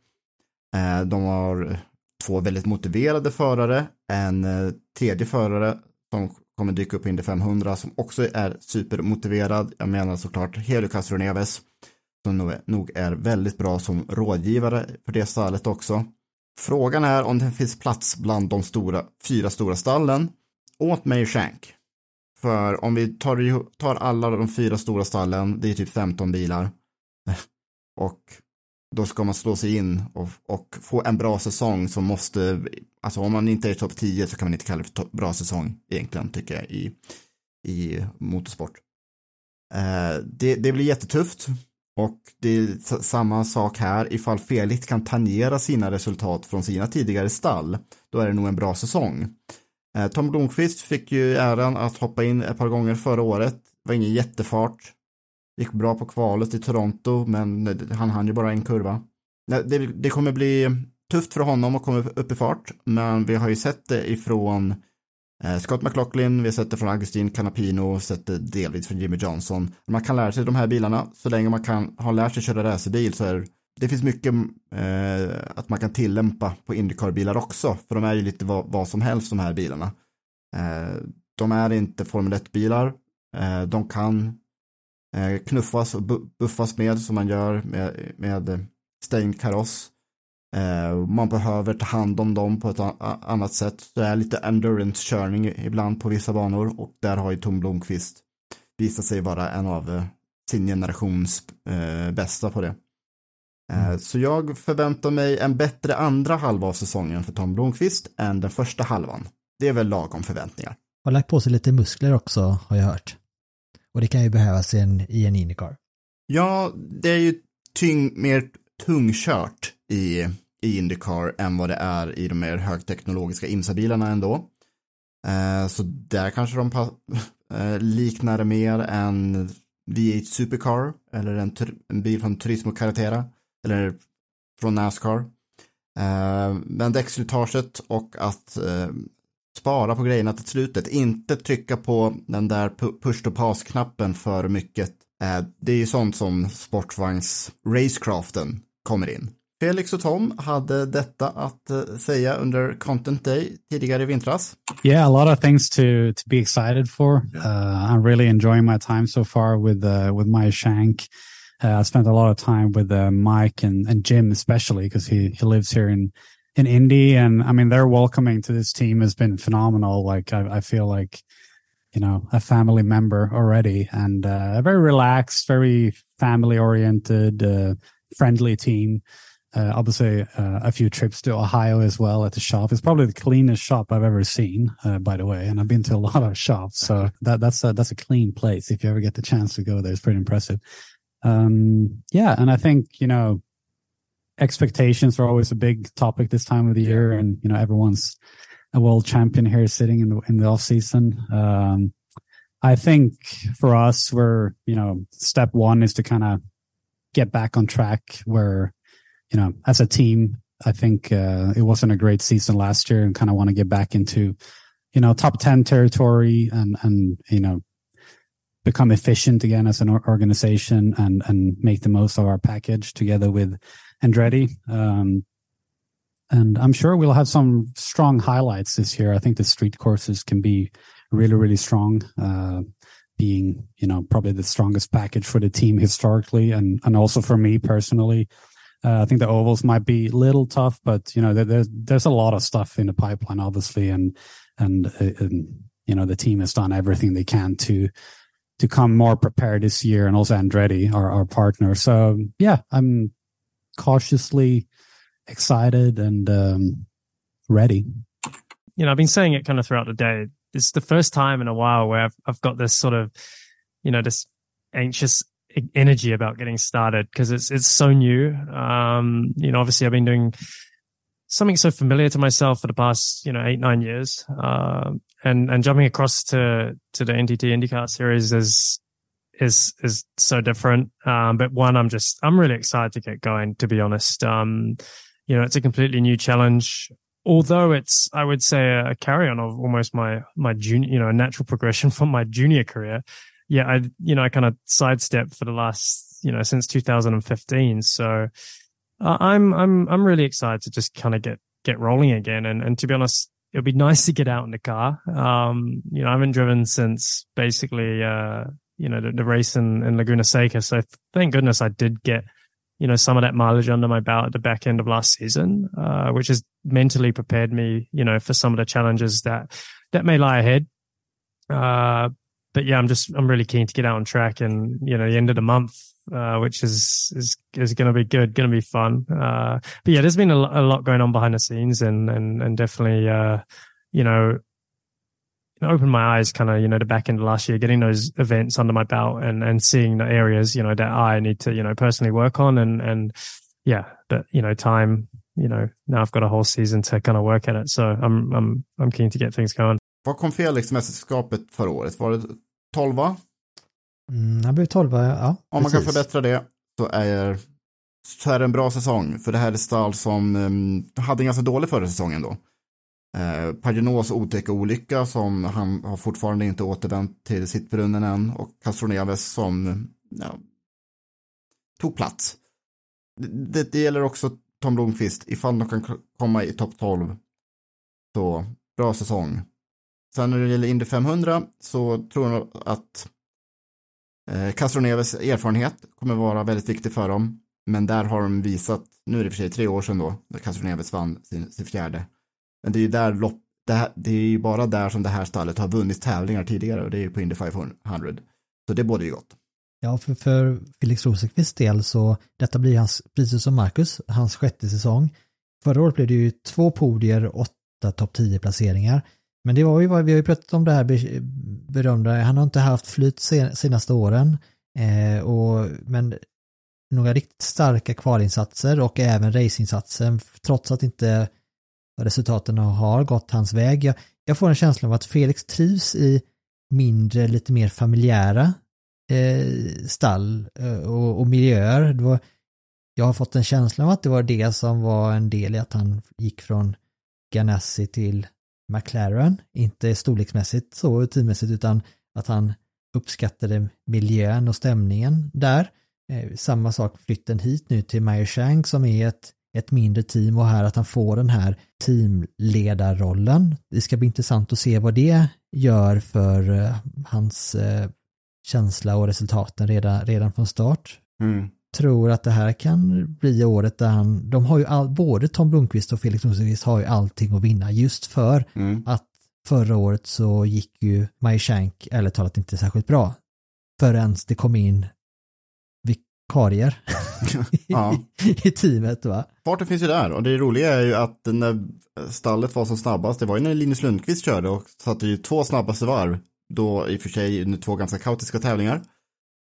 Eh, de har två väldigt motiverade förare, en eh, tredje förare som kommer dyka upp i Indy 500 som också är supermotiverad. Jag menar såklart Helio Castro Neves som nog är väldigt bra som rådgivare för det stallet också. Frågan är om det finns plats bland de stora, fyra stora stallen åt mig Shank. För om vi tar, tar alla de fyra stora stallen, det är typ 15 bilar. *laughs* Och då ska man slå sig in och, och, få en bra säsong som måste, alltså om man inte är topp 10 så kan man inte kalla det för bra säsong egentligen tycker jag i, i motorsport. Eh, det, det blir jättetufft och det är samma sak här, ifall Felix kan tangera sina resultat från sina tidigare stall, då är det nog en bra säsong. Eh, Tom Blomqvist fick ju äran att hoppa in ett par gånger förra året, det var ingen jättefart, Gick bra på kvalet i Toronto, men han hann ju bara en kurva. Det, det kommer bli tufft för honom att komma upp i fart, men vi har ju sett det ifrån eh, Scott McLaughlin, vi har sett det från Augustin Canapino, sett det delvis från Jimmy Johnson. Man kan lära sig de här bilarna, så länge man kan, ha lärt sig köra racerbil så är det finns mycket eh, att man kan tillämpa på Indycar-bilar också, för de är ju lite vad, vad som helst de här bilarna. Eh, de är inte Formel 1-bilar, eh, de kan knuffas och buffas med som man gör med, med stängd kaross. Eh, man behöver ta hand om dem på ett annat sätt. Det är lite endurance-körning ibland på vissa banor och där har ju Tom Blomqvist visat sig vara en av eh, sin generations bästa på det. Mm. Så jag förväntar mig en bättre andra halva av säsongen för Tom Blomqvist än den första halvan. Det är väl lagom förväntningar. Har lagt på sig lite muskler också har jag hört. Och det kan ju behövas en, i en Indycar. Ja, det är ju tyng, mer tungkört i, i Indycar än vad det är i de mer högteknologiska IMSA-bilarna ändå. Eh, så där kanske de *laughs* eh, liknar det mer en V8 Supercar eller en, en bil från Turismo Carretera eller från Nascar. Eh, men däckslitaget och att eh, spara på grejerna till slutet, inte trycka på den där push to pass-knappen för mycket. Eh, det är ju sånt som sportvagns racecraften kommer in. Felix och Tom hade detta att eh, säga under Content Day tidigare i vintras. Yeah, a lot of things to to be excited for. Uh, I'm really enjoying my time so far with uh, with my Shank. Uh, I spent a lot of time with uh, Mike and, and Jim, especially because he he lives here in in Indy. And I mean, their welcoming to this team has been phenomenal. Like, I, I feel like, you know, a family member already and uh, a very relaxed, very family oriented, uh, friendly team. Uh, obviously, uh, a few trips to Ohio as well at the shop. It's probably the cleanest shop I've ever seen, uh, by the way. And I've been to a *laughs* lot of shops, so that that's a that's a clean place. If you ever get the chance to go there, it's pretty impressive. Um, yeah, and I think you know expectations are always a big topic this time of the year, and you know everyone's a world champion here sitting in the in the off season. Um, I think for us, we're you know step one is to kind of get back on track. Where you know as a team, I think uh, it wasn't a great season last year, and kind of want to get back into you know top ten territory and and you know become efficient again as an organization and and make the most of our package together with Andretti. Um, and I'm sure we'll have some strong highlights this year. I think the street courses can be really, really strong. Uh, being, you know, probably the strongest package for the team historically, and and also for me personally. Uh, I think the ovals might be a little tough, but you know, there, there's there's a lot of stuff in the pipeline, obviously, and and, uh, and you know, the team has done everything they can to to come more prepared this year, and also Andretti, our our partner. So yeah, I'm cautiously excited and um, ready. You know, I've been saying it kind of throughout the day. It's the first time in a while where I've, I've got this sort of, you know, this anxious energy about getting started because it's it's so new. Um, you know, obviously I've been doing something so familiar to myself for the past you know eight nine years, uh, and and jumping across to to the NTT IndyCar series is is is so different. Um, but one, I'm just I'm really excited to get going. To be honest, um, you know, it's a completely new challenge. Although it's, I would say, a carry on of almost my my junior, you know, natural progression *laughs* from my junior career yeah, I, you know, I kind of sidestepped for the last, you know, since 2015. So uh, I'm, I'm, I'm really excited to just kind of get, get rolling again. And, and to be honest, it would be *laughs* nice to get out in the car. Um, you know, I haven't driven since basically, uh, you know, the, the race in, in Laguna Seca. So thank goodness I did get, you know, some of that mileage under my belt at the back end of last season, uh, which has mentally prepared me, you know, for some of the challenges that, that may lie ahead. Uh, but yeah, I'm just I'm really keen to get out on track, and you know, the end of the month, uh, which is is is going to be good, going to be fun. Uh, but yeah, there's been a, a, lot going on behind the scenes, and and and definitely, uh, you know, opened my eyes, kind of, you know, the back end of last year, getting those events under my belt, and and seeing the areas, you know, that I need to, you know, personally work on, and and yeah, but you know, time, you know, now I've got a whole season to kind of work at it, so I'm I'm I'm keen to get things going. Vad kom Felix mästerskapet förra året? Var det 12? Mm, han blev 12, ja. Om man kan förbättra det så är, så är det en bra säsong. För det här är stall som um, hade en ganska dålig förra säsongen då. Eh, Paginos otäcka olycka som han har fortfarande inte återvänt till sittbrunnen än och Castroneves som ja, tog plats. Det, det, gäller också Tom Blomqvist ifall de kan komma i topp 12. Så bra säsong. Sen när det gäller Indy 500 så tror jag att eh, Castroneves erfarenhet kommer vara väldigt viktig för dem. Men där har de visat, nu är det för sig tre år sedan då, när Castroneves vann sin, sin fjärde. Men det är ju där lopp, det, här, det är ju bara där som det här stallet har vunnit tävlingar tidigare och det är ju på Indy 500. Så det borde ju gott. Ja, för, för Felix Rosenqvists del så detta blir hans, precis som Marcus, hans sjätte säsong. Förra året blev det ju två podier, åtta topp 10 placeringar. Men det var ju vad vi har ju pratat om det här berömda, han har inte haft flyt senaste åren. Eh, och, men några riktigt starka kvalinsatser och även racingsatsen trots att inte resultaten har gått hans väg. Jag, jag får en känsla av att Felix trivs i mindre, lite mer familjära eh, stall eh, och, och miljöer. Var, jag har fått en känsla av att det var det som var en del i att han gick från Ganassi till McLaren, inte storleksmässigt så teammässigt utan att han uppskattade miljön och stämningen där. Eh, samma sak flytten hit nu till Meyer Shank som är ett, ett mindre team och här att han får den här teamledarrollen. Det ska bli intressant att se vad det gör för uh, hans uh, känsla och resultaten redan, redan från start. Mm tror att det här kan bli året där han, de har ju all, både Tom Blomqvist och Felix Rosenqvist har ju allting att vinna just för mm. att förra året så gick ju Maj Shank, eller talat inte särskilt bra, förrän det kom in vikarier *laughs* *laughs* i teamet va. Farten finns ju där och det roliga är ju att när stallet var som snabbast, det var ju när Linus Lundqvist körde och satte ju två snabbaste varv, då i och för sig under två ganska kaotiska tävlingar.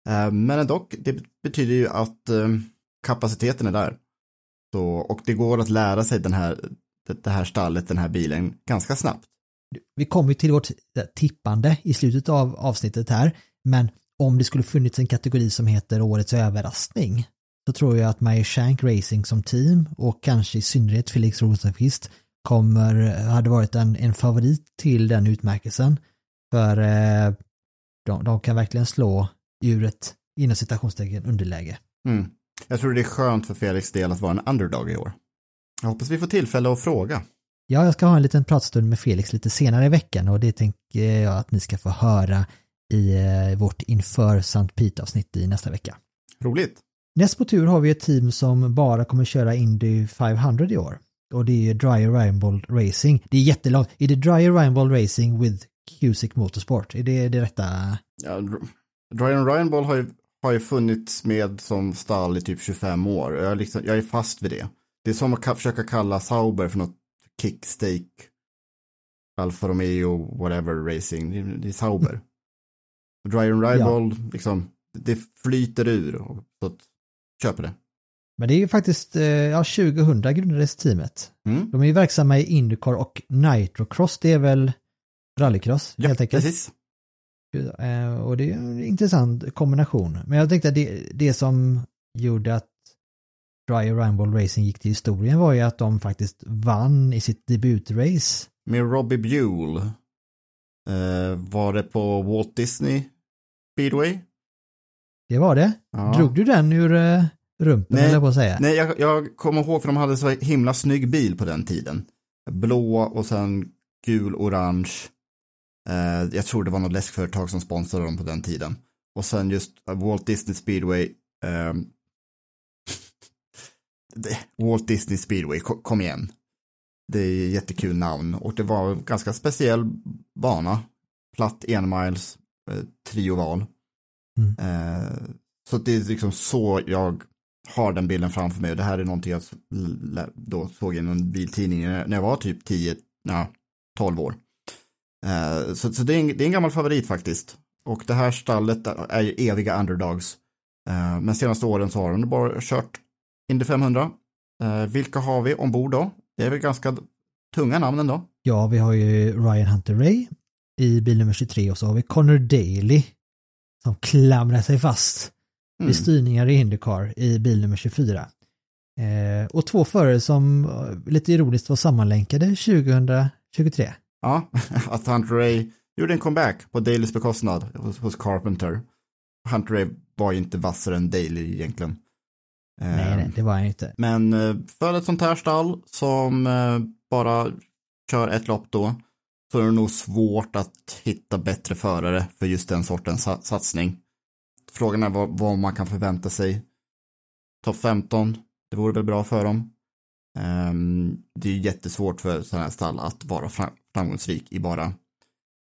Eh, men dock, det betyder ju att eh, kapaciteten är där. Så, och det går att lära sig den här, det här stallet, den här bilen ganska snabbt. Vi kommer till vårt tippande i slutet av avsnittet här, men om det skulle funnits en kategori som heter årets överraskning så tror jag att Meyer Shank Racing som team och kanske i synnerhet Felix Rosenqvist kommer, hade varit en, en favorit till den utmärkelsen. För eh, de, de kan verkligen slå ur ett inom citationstecken underläge. Mm. Jag tror det är skönt för Felix del att vara en underdog i år. Jag hoppas vi får tillfälle att fråga. Ja, jag ska ha en liten pratstund med Felix lite senare i veckan och det tänker jag att ni ska få höra i eh, vårt inför St. Pete-avsnitt i nästa vecka. Roligt. Näst på tur har vi ett team som bara kommer köra Indy 500 i år. Och det är Dry Rhinebold Racing. Det är jättelångt. Är det Dry Rhinebold Racing with Cusick Motorsport? Är det det rätta? Ja, Ryan Ryanball har ju, har ju funnits med som stall i typ 25 år. Jag, är liksom, jag är fast vid det. Det är som att ka försöka kalla Sauber för något kickstake, Alfa Romeo, whatever racing. Det, är- det Sauber. Ryan Ryanball, liksom, det flyter ur. Och, så att, köper det. Men det är ju faktiskt, eh, ja 2000 grundades teamet. Mm. De är ju verksamma i Indycar och Nitrocross, det är väl rallycross Ja, helt enkelt. precis. Eh, Och det är en intressant kombination. Men jag tänkte att det, det som gjorde att Dry Rhinebold Racing gick till historien var ju att de faktiskt vann i sitt debutrace. Med Robbie Buell. Eh, var det på Walt Disney Speedway? Det var det. Ja. Drog du den ur uh, rumpen Nej, eller jag på att säga? Nej, jag, jag kommer ihåg för de hade så himla snygg bil på den tiden. Blå och sen gul, orange. Eh, jag tror det var något läskföretag som sponsrade dem på den tiden. Och sen just Walt Disney Speedway. ehm, *laughs* Walt Disney Speedway, ko- kom igen. Det är jättekul namn och det var en ganska speciell bana. Platt enmiles, eh, trioval. Mm. Eh, så det är liksom så jag har den bilden framför mig och det här är någonting jag då såg i någon biltidning när när jag var typ 10, ja, 12 år. Eh, så så det, är en, det är en gammal favorit faktiskt. Och det här stallet är ju eviga underdogs. Eh, men senaste åren så har de bara kört Indy 500. Eh, vilka har vi ombord då? Det är väl ganska tunga namn ändå. Ja, vi har ju Ryan Hunter Ray i bil nummer 23 och så har vi Connor Daly som klamrar sig fast Mm. vid styrningar i Indycar i bil nummer 24. Eh, och två förare som eh, lite ironiskt var sammanlänkade 2023. Ja, *laughs* att Hunter Ray gjorde en comeback på Dalys bekostnad hos, hos Carpenter. Hunter Ray var ju inte vassare än Daly egentligen. Eh, Nej, det var han inte. Men eh, för ett sånt här stall som eh, bara kör ett lopp då så är det nog svårt att hitta bättre förare för just den sortens sa- satsning. Frågan är vad, vad man kan förvänta sig. Topp 15, det vore väl bra för dem. Ehm, det är jättesvårt för sådana här stall att vara fram- framgångsrik i bara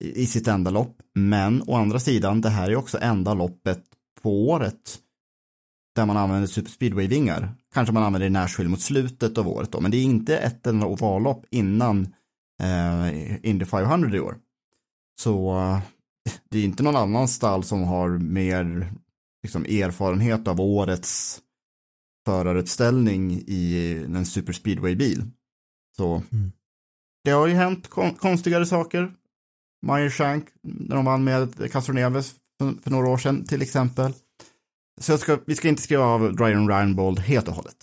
i sitt enda lopp. Men å andra sidan, det här är också enda loppet på året där man använder Super Speedway-vingar. Kanske man använder i Nashville mot slutet av året då, men det är inte ett enda ovallopp innan eh, Indy 500 i år. Så eh, det är inte någon annan stall som har mer liksom, erfarenhet av årets förarutställning i en Super Speedway-bil. Så Mm. det har ju hänt kon- konstigare saker. Meyer Shank, när de vann med Castroneves för, för några år sedan till exempel. Så ska, vi ska inte skriva av Ryan Reinbold helt och hållet.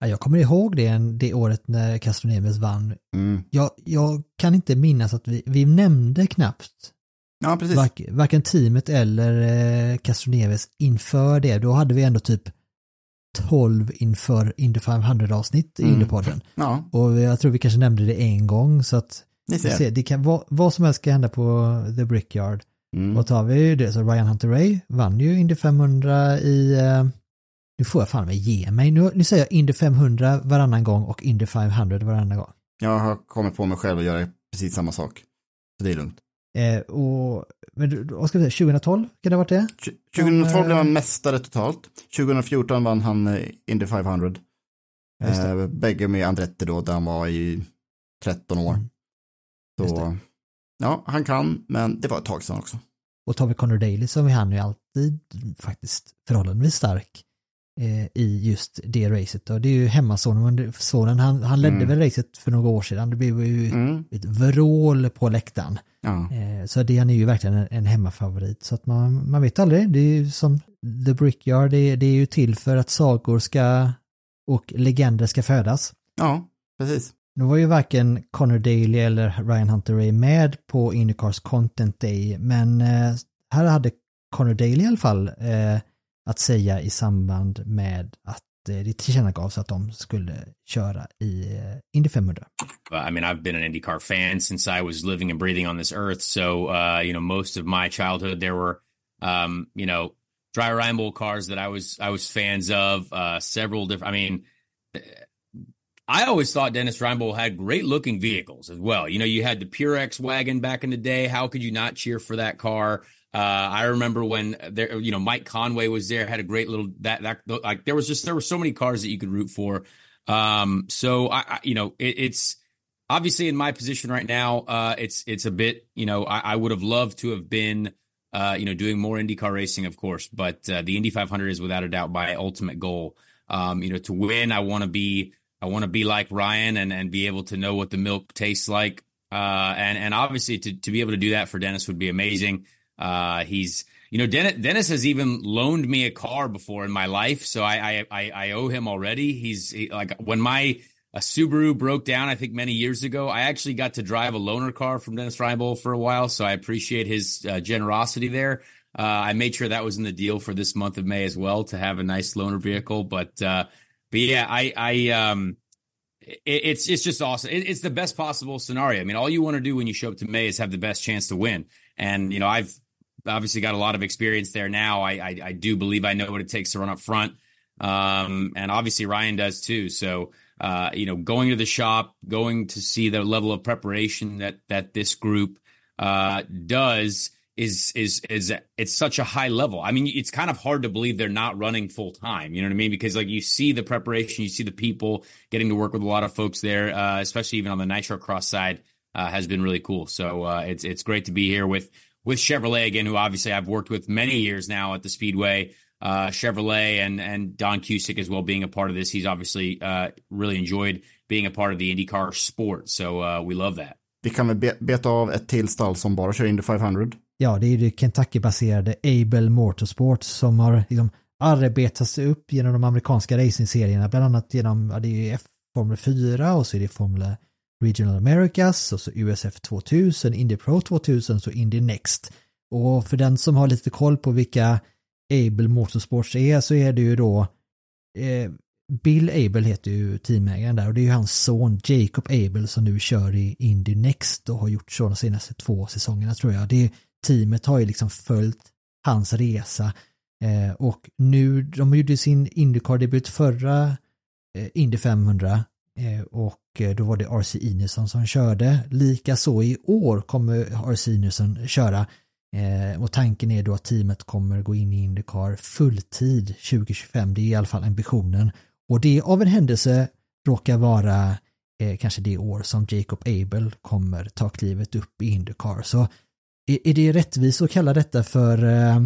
Ja, Jag kommer ihåg det, det året när Castroneves vann. Mm. Jag, jag kan inte minnas att vi, vi nämnde knappt Ja, precis. vark, varken teamet eller eh, Castroneves inför det. Då hade vi ändå typ 12 inför Indy 500 avsnitt i Mm. Indypodden. Ja, Och jag tror vi kanske nämnde det en gång så att ni ser. ser, det kan, vad, vad som helst kan hända på The Brickyard. Mm. Och tar vi det så Ryan Hunter Ray vann ju Indy 500 i, eh, nu får jag fan mig ge mig, nu, nu säger jag Indy 500 varannan gång och Indy 500 varannan gång. Jag har kommit på mig själv att göra precis samma sak. Så det är lugnt. Eh, och, men vad ska vi säga, 2012 kan det ha varit det? Tj- 2012 eh, blev han mästare totalt. 2014 vann han eh, Indy 500. Ja, just det. Eh, bägge med Andretti då, där han var i 13 år. Mm. Så. Ja, han kan, men det var ett tag sedan också. Och vi Connor Daly så är han ju alltid faktiskt förhållandevis stark eh, i just det racet. Och det är ju hemmasonen, men sonen han, han ledde Mm. väl racet för några år sedan. Det blev ju Mm. ett vrål på läktaren. Ja. Eh, så det han är ju verkligen en, en hemmafavorit. Så att man, man vet aldrig. Det är ju som The Brickyard, det, är- det är ju till för att sagor ska och legender ska födas. ja, precis. Nu var ju varken Connor Daly eller Ryan Hunter Ray med på Indycars Content Day, men eh, här hade Connor Daly i alla fall eh, att säga i samband med att eh, det tillkännagavs att de skulle köra i Indy 500. Uh, I mean, I've been an IndyCar fan since I was living and breathing on this earth. So, uh, you know, most of my childhood, there were, um, you know, dry Ryan cars that I was I was fans of. Uh, several different. I mean, I always thought Dennis Reinbold had great looking vehicles as well. You know, you had the Purex wagon back in the day. How could you not cheer for that car? Uh, I remember when there, you know, Mike Conway was there, had a great little that that like there was just there were so many cars that you could root for. Um, so I, I you know, it, it's obviously in my position right now. Uh, it's it's a bit, you know, I, I would have loved to have been. Uh, you know, doing more IndyCar racing, of course, but uh, the Indy 500 is without a doubt my ultimate goal. Um, you know, to win, I want to be I want to be like Ryan and and be able to know what the milk tastes like. Uh, and and obviously to to be able to do that for Dennis would be amazing. Uh, he's you know Dennis, Dennis has even loaned me a car before in my life, so I I I, owe him already. He's he, like when my a Subaru broke down, I think many years ago. I actually got to drive a loaner car from Dennis Reinbold for a while, so I appreciate his uh, generosity there. Uh, I made sure that was in the deal for this month of May as well to have a nice loaner vehicle. But uh, but yeah, I I um it, it's it's just awesome. It, it's the best possible scenario. I mean, all you want to do when you show up to May is have the best chance to win. And you know, I've obviously got a lot of experience there now. I I, I do believe I know what it takes to run up front. Um, and obviously Ryan does too. So uh, you know, going to the shop, going to see the level of preparation that that this group uh, does is is is it's such a high level. I mean, it's kind of hard to believe they're not running full time. You know what I mean? Because like you see the preparation, you see the people getting to work with a lot of folks there, uh, especially even on the Nitro Cross side, uh, has been really cool. So uh, it's it's great to be here with with Chevrolet again, who obviously I've worked with many years now at the Speedway uh, Chevrolet and and Don Cusick as well being a part of this. He's obviously uh, really enjoyed being a part of the IndyCar sport, so uh, we love that. Vi kan väl be beta av ett till stall som bara kör Indy 500. Ja, det är det Kentucky-baserade Able Motorsport som har liksom arbetat sig upp genom de amerikanska racingserierna, bland annat genom, ja, det är F-Formel 4 och så är det Formel Regional Americas och så USF 2000, Indy Pro 2000 så Indy Next. Och för den som har lite koll på vilka Able Motorsports är så är det ju då eh, Bill Able heter ju teamägaren där och det är ju hans son Jacob Able som nu kör i Indy Next och har gjort så de senaste två säsongerna tror jag. Det teamet har ju liksom följt hans resa eh, och nu, de gjorde sin Indycar-debut förra eh, Indy 500 eh, och eh, då var det RC Inesson som körde. Likaså i år kommer RC Inesson köra Eh, och tanken är då att teamet kommer gå in i Indycar fulltid 2025. Det är i alla fall ambitionen. Och det av en händelse råkar vara eh, kanske det år som Jacob Abel kommer ta klivet upp i Indycar. Så är, är det rättvist att kalla detta för eh,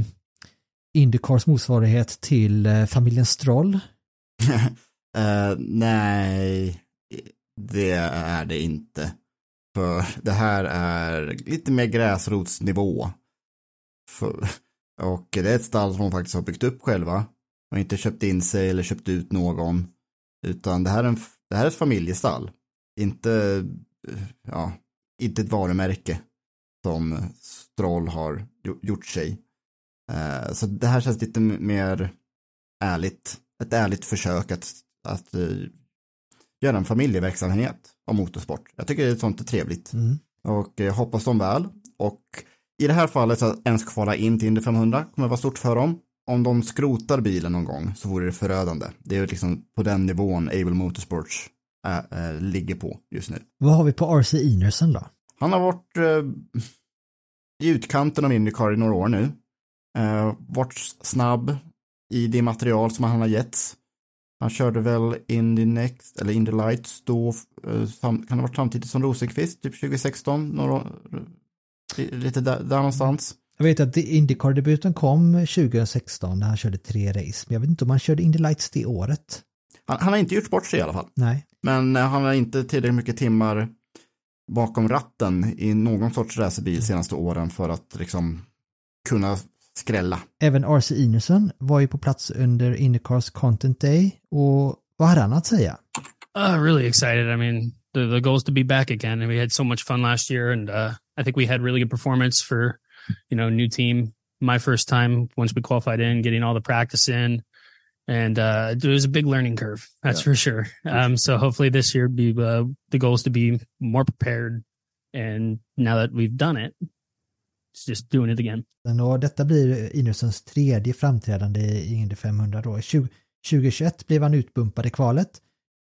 Indycars motsvarighet till eh, familjen Stroll? uh, *laughs* nej, det är det inte. För det här är lite mer gräsrotsnivå. För, och det är ett stall som de faktiskt har byggt upp själva. Och inte köpt in sig eller köpt ut någon. Utan det här är, en, det här är ett familjestall. Inte, eh, ja, inte ett varumärke som Stroll har gjort sig. Uh, så det här känns lite mer ärligt. Ett ärligt försök att, att uh, göra en familjeverksamhet av motorsport. Jag tycker det är sånt är trevligt. Mm. Och jag hoppas de väl. Och i det här fallet att ens kvala in till Indy 500 kommer vara stort för dem. Om de skrotar bilen någon gång så vore det förödande. Det är liksom på den nivån Able Motorsports äh, äh, ligger på just nu. Vad har vi på RC Inerson då? Han har varit äh, i utkanten av Indycar i några år nu. Äh, varit snabb i det material som han har getts. Han körde väl Indy Next, eller Indy Lights då, kan det ha varit samtidigt som Rosenqvist, typ 2016, några, lite där, där någonstans. Jag vet att Indycar-debuten kom 2016 när han körde tre race, men jag vet inte om han körde Indy Lights det året. Han, han har inte gjort bort sig i alla fall. Nej. Men uh, han har inte tillräckligt mycket timmar bakom ratten i någon sorts racerbil senaste åren för att liksom kunna skrälla. Även RC Ineson var ju på plats under Indycars Content Day och vad hade han att säga? Uh, really excited. I mean, the, the goal is to be back again and we had so much fun last year and uh, I think we had really good performance for, you know, new team. My first time once we qualified in, getting all the practice in, and uh, it was a big learning curve. That's Yeah. for sure. Um, so hopefully this year be uh, the goal is to be more prepared. And now that we've done it, it's just doing it again. Och detta blir Inersons tredje framträdande i Indy 500 då. 20, 2021 blev han utbumpad i kvalet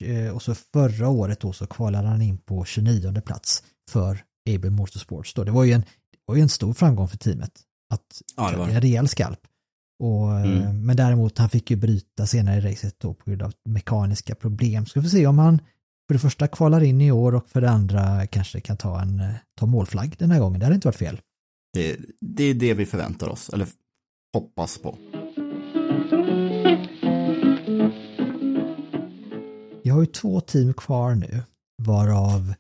eh, och så förra året då så kvalade han in på 29 plats för Able Motorsports då. Det var ju en, det var ju en stor framgång för teamet. Att Ja, det var en rejäl skalp. Och, eh, Mm. Men däremot han fick ju bryta senare i racet då på grund av mekaniska problem. Så vi se om han för det första kvalar in i år och för det andra kanske kan ta en eh, ta målflagg den här gången. Det hade inte varit fel. Det, det är det vi förväntar oss, eller hoppas på. Vi har ju två team kvar nu, varav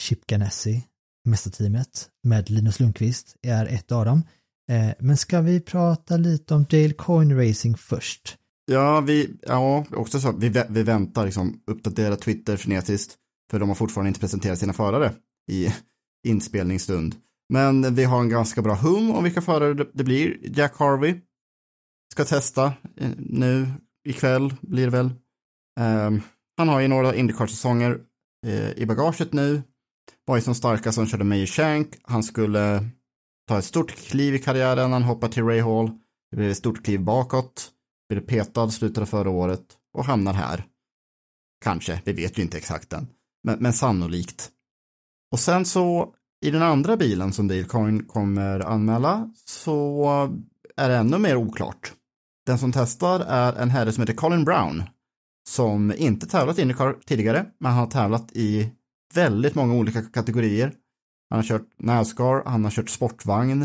Chip Ganassi, mästarteamet, med Linus Lundqvist, är ett av dem. Eh, Men ska vi prata lite om Dale Coin Racing först? Ja, vi, ja, också så, vi, vi väntar liksom, uppdatera Twitter frenetiskt, för de har fortfarande inte presenterat sina förare i inspelningsstund. Men vi har en ganska bra hum om vilka förare det, blir. Jack Harvey ska testa eh, nu ikväll blir det väl. Um, han har ju några Indycar-säsonger eh, i bagaget nu. Var ju som starkast som körde Meyer Shank. Han skulle tar ett stort kliv i karriären. Han hoppar till Ray Hall. Det blev ett stort kliv bakåt. Blev petad slutade förra året och hamnar här. Kanske, vi vet ju inte exakt än. Men, men sannolikt. Och sen så i den andra bilen som Dale Coyne kommer anmäla så är det ännu mer oklart. Den som testar är en herre som heter Colin Brown som inte tävlat i Indycar tidigare, men han har tävlat i väldigt många olika kategorier. Han har kört Nascar, han har kört sportvagn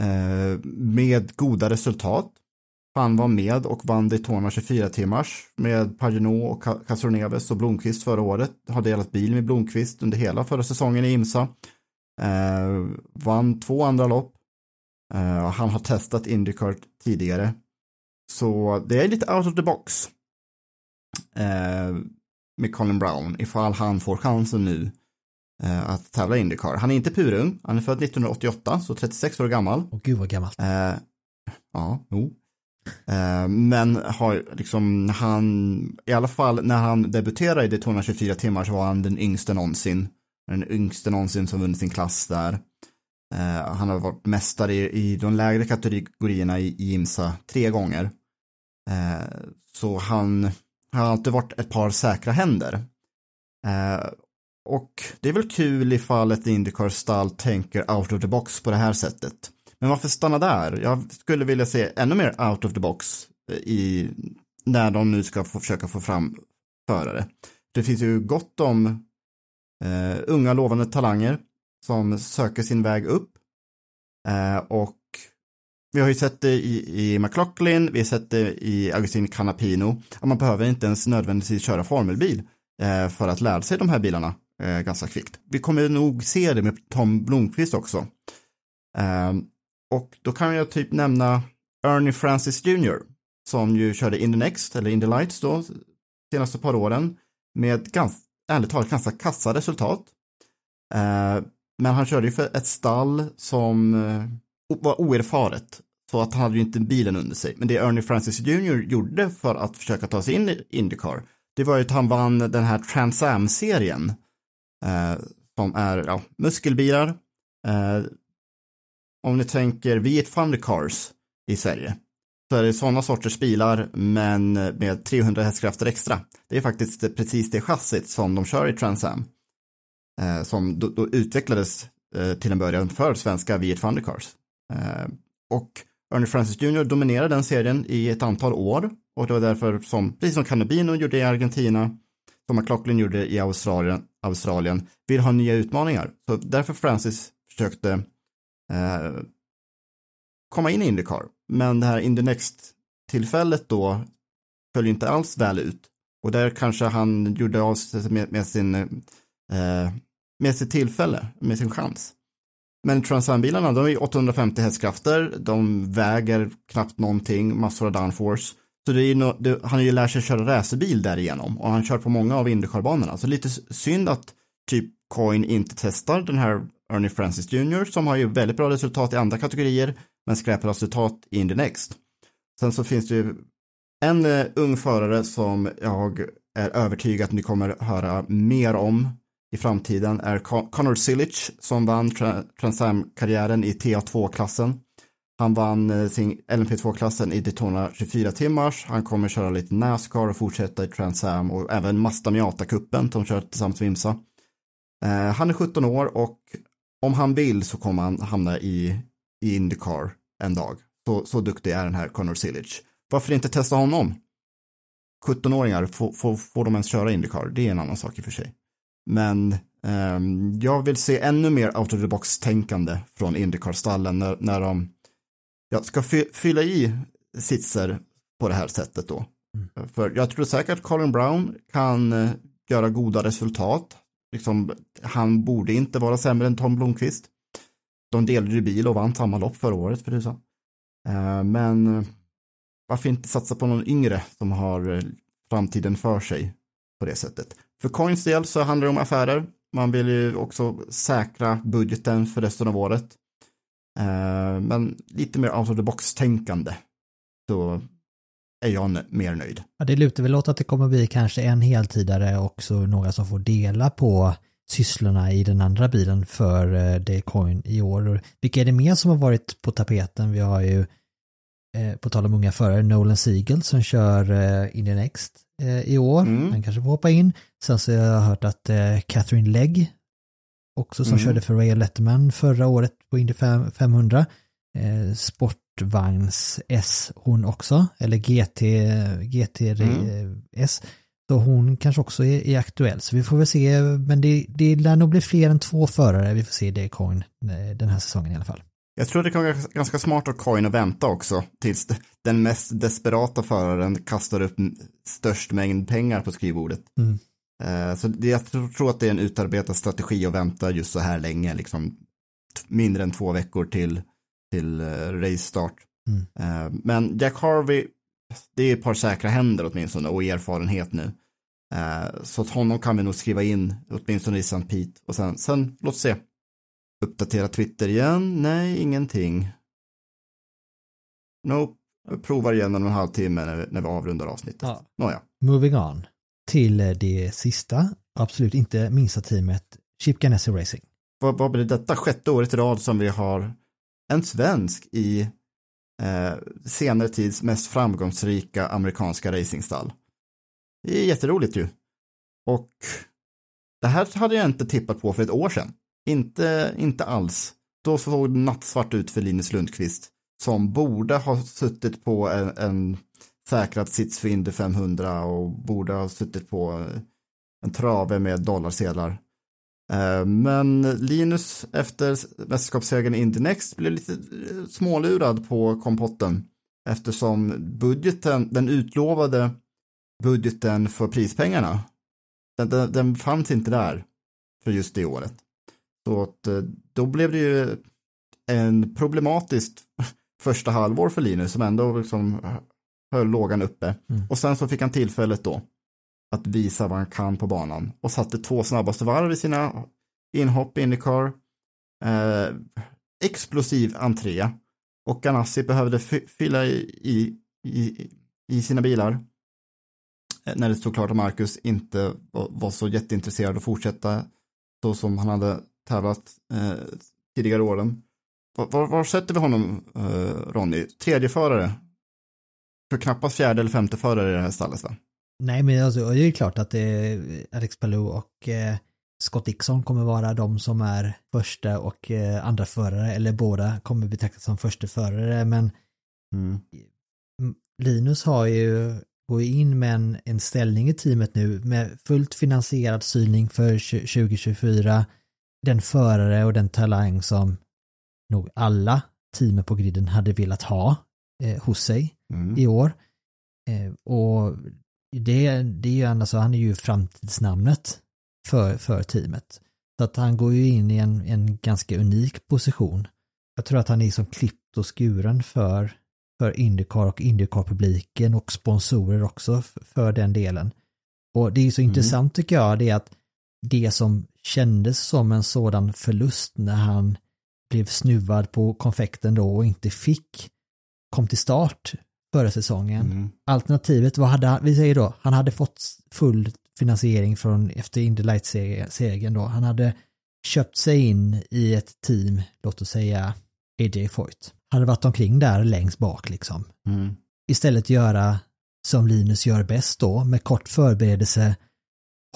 eh, med goda resultat. Han var med och vann Daytona 24 timmars med Paginot och Castroneves och Blomqvist förra året. Har delat bil med Blomqvist under hela förra säsongen i IMSA. Eh, vann två andra lopp. Eh, han har testat Indycar tidigare. Så det är lite out of the box. Eh, med Colin Brown ifall han får chansen nu eh, att tävla i Indycar. Han är inte purung, han är född 1988, så 36 år gammal. Och gud vad gammalt. Eh, ja, jo. Eh, men har liksom han, i alla fall när han debuterade i Daytona 24 timmar så var han den yngste någonsin. Den yngste någonsin som vunnit sin klass där. Eh, han har varit mästare i, i de lägre kategorierna i, i IMSA tre gånger. Eh, så han har alltid varit ett par säkra händer. Och det är väl kul ifall ett Indycar-stall tänker out of the box på det här sättet. Men varför stanna där? Jag skulle vilja se ännu mer out of the box eh, i, när de nu ska få, försöka få fram förare. Det finns ju gott om eh, unga lovande talanger som söker sin väg upp. Eh, och vi har ju sett det i, i McLaughlin, vi har sett det i Agustin Canapino. Att man behöver inte ens nödvändigtvis köra formelbil eh, för att lära sig de här bilarna eh, ganska kvickt. Vi kommer nog se det med Tom Blomqvist också. Eh, och då kan jag typ nämna Ernie Francis Jr. som ju körde In the Next, eller In the Lights då, senaste par åren med ganska, ärligt talat ganska kassa resultat. Eh, men han körde ju för ett stall som eh, var oerfaret. Så att han hade ju inte bilen under sig. Men det Ernie Francis Jr. gjorde för att försöka ta sig in i Indycar, det var ju att han vann den här Trans Am-serien. Eh, som är ja, muskelbilar. Eh, om ni tänker V8 Thundercars i Sverige. Så är det sådana sorters bilar men med 300 hästkrafter extra. Det är faktiskt precis det chassit som de kör i Trans Am. Eh, som då, då utvecklades eh, till en början för svenska V8 Thundercars. Eh, och Ernie Francis Jr. dominerade den serien i ett antal år och det var därför som, precis som Cannabino gjorde i Argentina, som McLaughlin gjorde i Australien, Australien vill ha nya utmaningar. Så därför Francis försökte eh, komma in i Indycar. Men det här In Next-tillfället då föll inte alls väl ut. Och där kanske han gjorde av sig med, med sin eh, med sitt tillfälle, med sin chans. Men Transambilarna, de är 850 hästkrafter, de väger knappt någonting, massor av downforce. Så det är no, det, han har ju lärt sig köra racerbil därigenom och han kör på många av Indycar-banorna. Så lite synd att typ Coin inte testar den här Ernie Francis Jr. som har ju väldigt bra resultat i andra kategorier men skräpar resultat i Indy Next. Sen så finns det ju En eh, ung förare som jag är övertygad att ni kommer höra mer om i framtiden är Con- Connor Silic som vann tra- Trans Am-karriären i TA2-klassen. Han vann eh, sin LMP2-klassen i Daytona 24 timmars. Han kommer köra lite Nascar och fortsätta i Trans Am och även Mazda Miata-cupen som kör tillsammans med Imsa. Eh, han är 17 år och om han vill så kommer han hamna i, i Indycar en dag. Så, så duktig är den här Connor Sillage. Varför inte testa honom? 17-åringar, får, får, får de ens köra Indycar? Det är en annan sak i och för sig. Men eh, jag vill se ännu mer out of the box-tänkande från Indycar-stallen när, när de ja, ska fy, fylla i sitser på det här sättet då. För jag tror säkert att Colin Brown kan eh, göra goda resultat. Liksom, han borde inte vara sämre än Tom Blomqvist. De delade ju bil och vann samma lopp förra året för tusan. Eh, men eh, varför inte satsa på någon yngre som har eh, framtiden för sig på det sättet. För Coins del så handlar det om affärer. Man vill ju också säkra budgeten för resten av året. Eh, Men lite mer out of the box-tänkande. Så är jag mer nöjd. Ja, det lutar väl åt att det kommer bli kanske en heltidare och så några som får dela på sysslorna i den andra bilen för eh, Daycoin i år. Vilka är det mer som har varit på tapeten? Vi har ju, eh, på tal om unga förare, Nolan Siegel som kör eh, Indian Next eh, i år. Mm. Han kanske får hoppa in. Sen så har jag hört att Catherine Legg, också som Mm. körde för Ray Letterman förra året på Indy 5- 500, eh, Sportvagns S hon också, eller GT, GTS. Så hon kanske också är, är aktuell. Så vi får väl se, men det, det lär nog bli fler än två förare vi får se i Daycoin eh, den här säsongen i alla fall. Jag tror det kan vara ganska smart av Coin att vänta också tills den mest desperata föraren kastar upp störst mängd pengar på skrivbordet. Mm. Eh, Så det, jag tror- att det är en utarbetad strategi att vänta just så här länge, liksom mindre än två veckor till, till eh, race-start. Mm. Eh, Men Jack Harvey, det är ett par säkra händer åtminstone och erfarenhet nu. Så att honom kan vi nog skriva in, åtminstone i St. Pete. Och sen, sen låt se. Uppdatera Twitter igen? Nej, ingenting. Nope. Jag provar igen om en halvtimme när vi, när vi avrundar avsnittet. Ja. Nåja. Moving on till eh, det sista, absolut inte minsta teamet, Chip Ganassi Racing. vad, vad blir detta sjätte året i rad som vi har en svensk i eh, senare tids mest framgångsrika amerikanska racingstall. Det är jätteroligt ju. Och det här hade jag inte tippat på för ett år sedan. Inte, inte alls. Då såg det nattsvart ut för Linus Lundqvist som borde ha suttit på en, en säkrat sits för Indy 500 och borde ha suttit på eh, en trave med dollarsedlar. Eh, men Linus efter mästerskapssegern Indy Next blev lite eh, smålurad på kompotten eftersom budgeten, den utlovade budgeten för prispengarna, den, den, den fanns inte där för just det året. Så att då blev det ju en problematiskt *laughs* första halvår för Linus som ändå liksom höll lågan uppe. Mm. Och sen så fick han tillfället då att visa vad han kan på banan och satte två snabbaste varv i sina inhopp i Indycar. Eh, explosiv entré och Ganassi behövde fy- fylla i, i, i, i sina bilar eh, när det stod klart att Marcus inte var, var så jätteintresserad att fortsätta så som han hade tävlat eh, tidigare åren. Var, var, var sätter vi honom, eh, Ronny? Tredje förare? För knappast fjärde eller femte förare i det här stallet, va? Nej, men alltså, det är ju klart att eh, Alex Palou och eh, Scott Dixon kommer vara de som är första och eh, andra förare, eller båda kommer betraktas som första förare, men Mm. Linus har ju, går ju in med en, en ställning i teamet nu med fullt finansierad styrning för tju- 2024. Den förare och den talang som nog alla teamen på griden hade velat ha eh, hos sig Mm. i år. Eh, och det, det är ju alltså, han är ju framtidsnamnet för, för teamet. Så att han går ju in i en, en ganska unik position. Jag tror att han är som klippt och skuren för, för Indycar och Indycar-publiken och sponsorer också för den delen. Och det är så intressant tycker jag, det är att det som kändes som en sådan förlust när han blev snuvad på konfekten då och inte fick kom till start förra säsongen. Mm. Alternativet, vad hade han, vi säger då, han hade fått full finansiering från efter Indy Light-segern då. Han hade köpt sig in i ett team, låt oss säga AJ Foyt. Hade varit omkring där längst bak liksom. Mm. Istället göra som Linus gör bäst då, med kort förberedelse,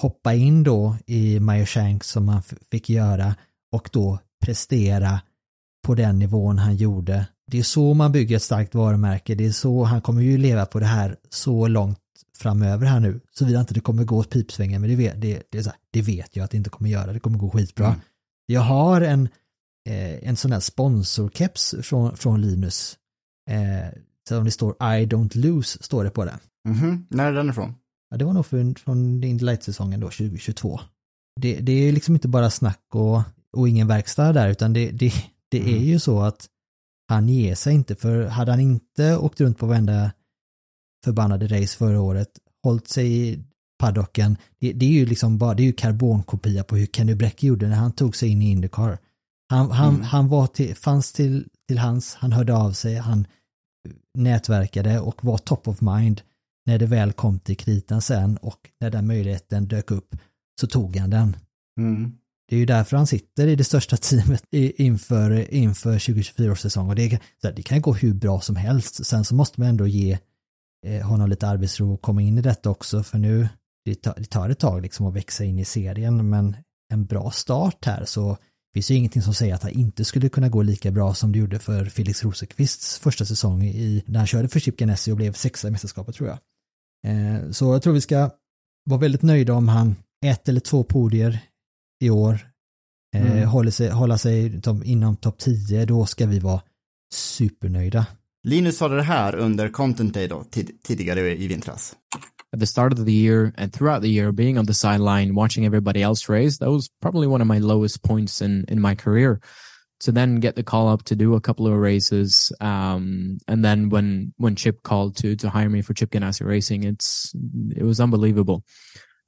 hoppa in då i Meyer Shank som man f- fick göra och då prestera på den nivån han gjorde. Det är så man bygger ett starkt varumärke, det är så han kommer ju leva på det här så långt framöver här nu. Såvida inte det kommer gå åt pipsvängen, men det vet, det, det, är så här, det vet jag att det inte kommer göra, det kommer gå skitbra. Mm. Jag har en, eh, en sån här sponsorkeps från, från Linus. Eh, så om det står I don't lose, står det på den. Mhm. När är den ifrån? Ja, det var nog från, från Indy Light-säsongen då, 2022. Det, det är liksom inte bara snack och, och ingen verkstad där, utan det, det, det är ju så att han ger sig inte, för hade han inte åkt runt på varenda förbannade race förra året, hållit sig i paddocken, det, det är ju liksom bara, det är ju karbonkopia på hur Kenny Bräck gjorde när han tog sig in i Indycar. Han, han, Mm. han var till, fanns till, till hans, han hörde av sig, han nätverkade och var top of mind när det väl kom till kritan sen och när den möjligheten dök upp så tog han den. Mm. Det är ju därför han sitter i det största teamet inför, inför 2024 års säsong och det, kan- här, det kan gå hur bra som helst. Sen så måste man ändå ge eh, honom lite arbetsro och komma in i detta också för nu det tar, det tar ett tag liksom att växa in i serien men en bra start här så finns ju ingenting som säger att han inte skulle kunna gå lika bra som det gjorde för Felix Rosenqvists första säsong i, när han körde för Chip Ganassi och blev sexa i mästerskapet tror jag. Eh, så jag tror vi ska vara väldigt nöjda om han ett eller två podier i år eh, Mm. håller sig, hålla sig tom, inom topp 10, då ska vi vara supernöjda. Linus sa det här under Content Day då, tid, tidigare i vintras. at the start of the year and throughout the year being on the sideline watching everybody else race that was probably one of my lowest points in in my career to then get the call up to do a couple of races um and then when when chip called to to hire me for chip ganassi racing it's it was unbelievable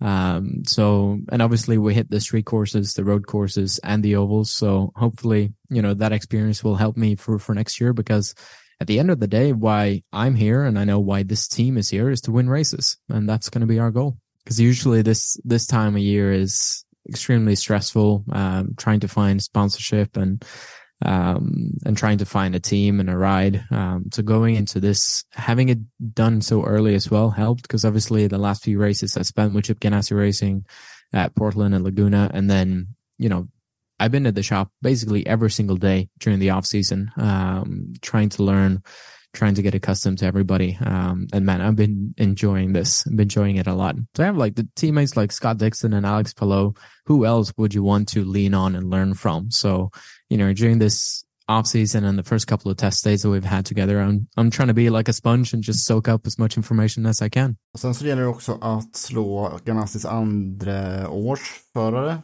um so and obviously we hit the street courses the road courses and the ovals so hopefully you know that experience will help me for for next year because at the end of the day, why I'm here and I know why this team is here is to win races. And that's going to be our goal. Because usually this, this time of year is extremely stressful, um, trying to find sponsorship and, um, and trying to find a team and a ride. Um, so going into this, having it done so early as well helped because obviously the last few races I spent with Chip Ganassi Racing at Portland and Laguna. And then, you know, I've been at the shop basically every single day during the off season, um, trying to learn, trying to get accustomed to everybody. Um, and man, I've been enjoying this. I've been enjoying it a lot. So I have like the teammates like Scott Dixon and Alex Pillow. Who else would you want to lean on and learn from? So, you know, during this off season and the first couple of test days that we've had together, I'm, I'm trying to be like a sponge and just soak up as much information as I can. Och sen så gäller det också att slå Ganassis andra årsförare,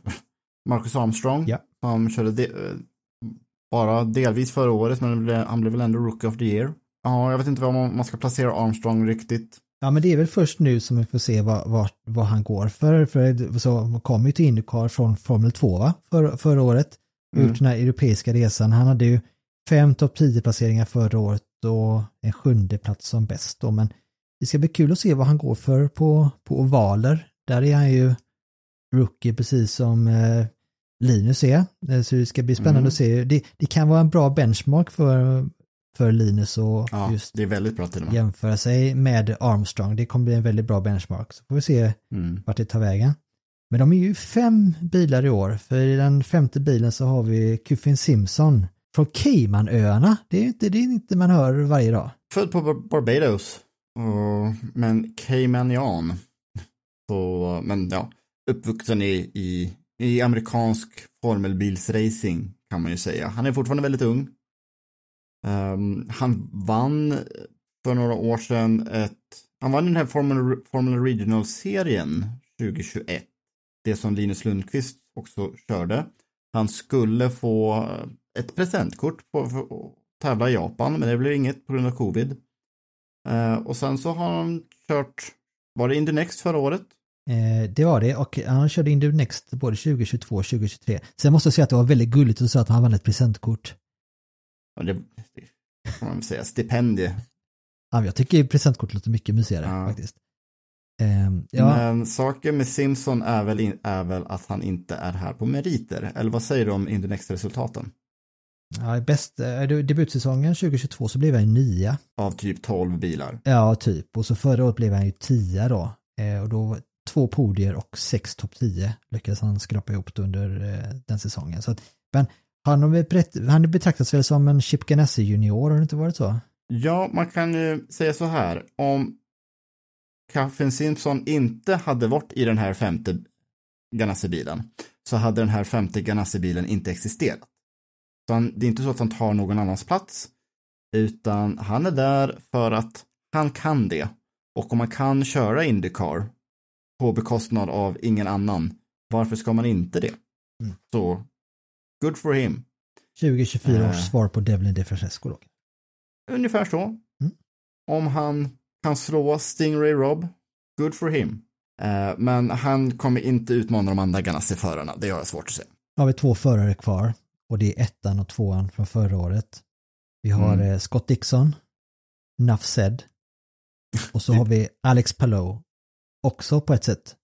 Marcus Armstrong, Ja. som körde de, eh, bara delvis förra året, men han blev- han blev väl ändå Rookie of the Year. Ja, jag vet inte var man, man ska placera Armstrong riktigt. Ja men det är väl först nu som vi får se vad, vad, vad han går för. För så kom ju till Indycar från Formel 2 va? För, förra året. Mm. Ut den här europeiska resan. Han hade ju fem topp 10 placeringar förra året och en sjunde plats som bäst då. Men det ska bli kul att se vad han går för på, på ovaler. Där är han ju rookie precis som eh, Linus är. Eh, Så det ska bli spännande Mm. att se. Det, det kan vara en bra benchmark för, för Linus och Ja, just det är väldigt bra till och med. jämföra sig med Armstrong. Det kommer bli en väldigt bra benchmark. Så får vi se Mm. vart det tar vägen. Men de är ju fem bilar i år. För i den femte bilen så har vi Kuffin Simpson från Caymanöarna. Det är ju inte det är inte man hör varje dag. Född på Bar- Barbados, men Caymanian. Så, men ja, uppvuxen i, i, i amerikansk formelbilsracing kan man ju säga. Han är fortfarande väldigt ung. Ehm, han vann för några år sedan ett, han vann den här Formula, Formula Regional-serien 2021. Det som Linus Lundqvist också körde. Han skulle få ett presentkort på, för att tävla i Japan, men det blev inget på grund av covid. Eh, och sen så har han kört, var det Indy Next förra året? Eh, det var det och han körde Indy Next både 2022 och 2023. Sen måste jag säga att det var väldigt gulligt att säga att han vann ett presentkort. Det, kan man säga, stipendie. Ja, jag tycker presentkort låter mycket mysigare Ja. faktiskt. Ehm, ja, Men saken med Simpson är väl, in, är väl att han inte är här på meriter. Eller vad säger du om Indenex-resultaten? ja, bäst, eh, debutsäsongen 2022 så blev han ju nia. Av typ 12 bilar. Ja, typ. Och så förra året blev han ju tia då. Eh, och då två podier och sex topp 10 lyckades han skrapa ihop under eh, den säsongen. Så att, men han han betraktas väl som en Chip Ganassi junior, har det inte varit så? Ja, man kan ju säga så här. Om Kaffin Simpson inte hade varit i den här femte Ganassi-bilen så hade den här femte Ganassi-bilen inte existerat. Så han, det är inte så att han tar någon annans plats, utan han är där för att han kan det. Och om man kan köra Indycar på bekostnad av ingen annan, varför ska man inte det? Mm. Så, good for him. 2024 års Eh. svar på Devlin DeFrancesco då. Ungefär så. Om han kan slå Stingray Rob, good for him. Eh, men han kommer inte utmana de andra Ganassi-förarna, det har jag svårt att se. har vi två förare kvar och det är ettan och tvåan från förra året. Vi har Mm. eh, Scott Dixon, Nuff said och så har vi Alex Palou, också på ett sätt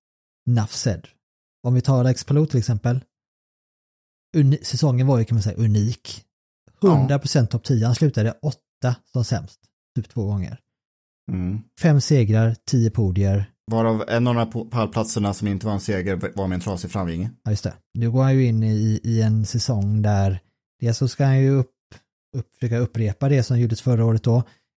Nuff said. Om vi tar Alex Palou till exempel, säsongen var ju kan man säga unik. 100% topp 10, han slutade åtta som sämst, typ två gånger. Mm. Fem segrar, tio podier, Varav en av de här pallplatserna som inte var en seger var med en trasig framvinge. Ja, just det. Nu går han ju in i, i en säsong där dels så ska han ju upp, upp, försöka upprepa det som gjordes förra året då.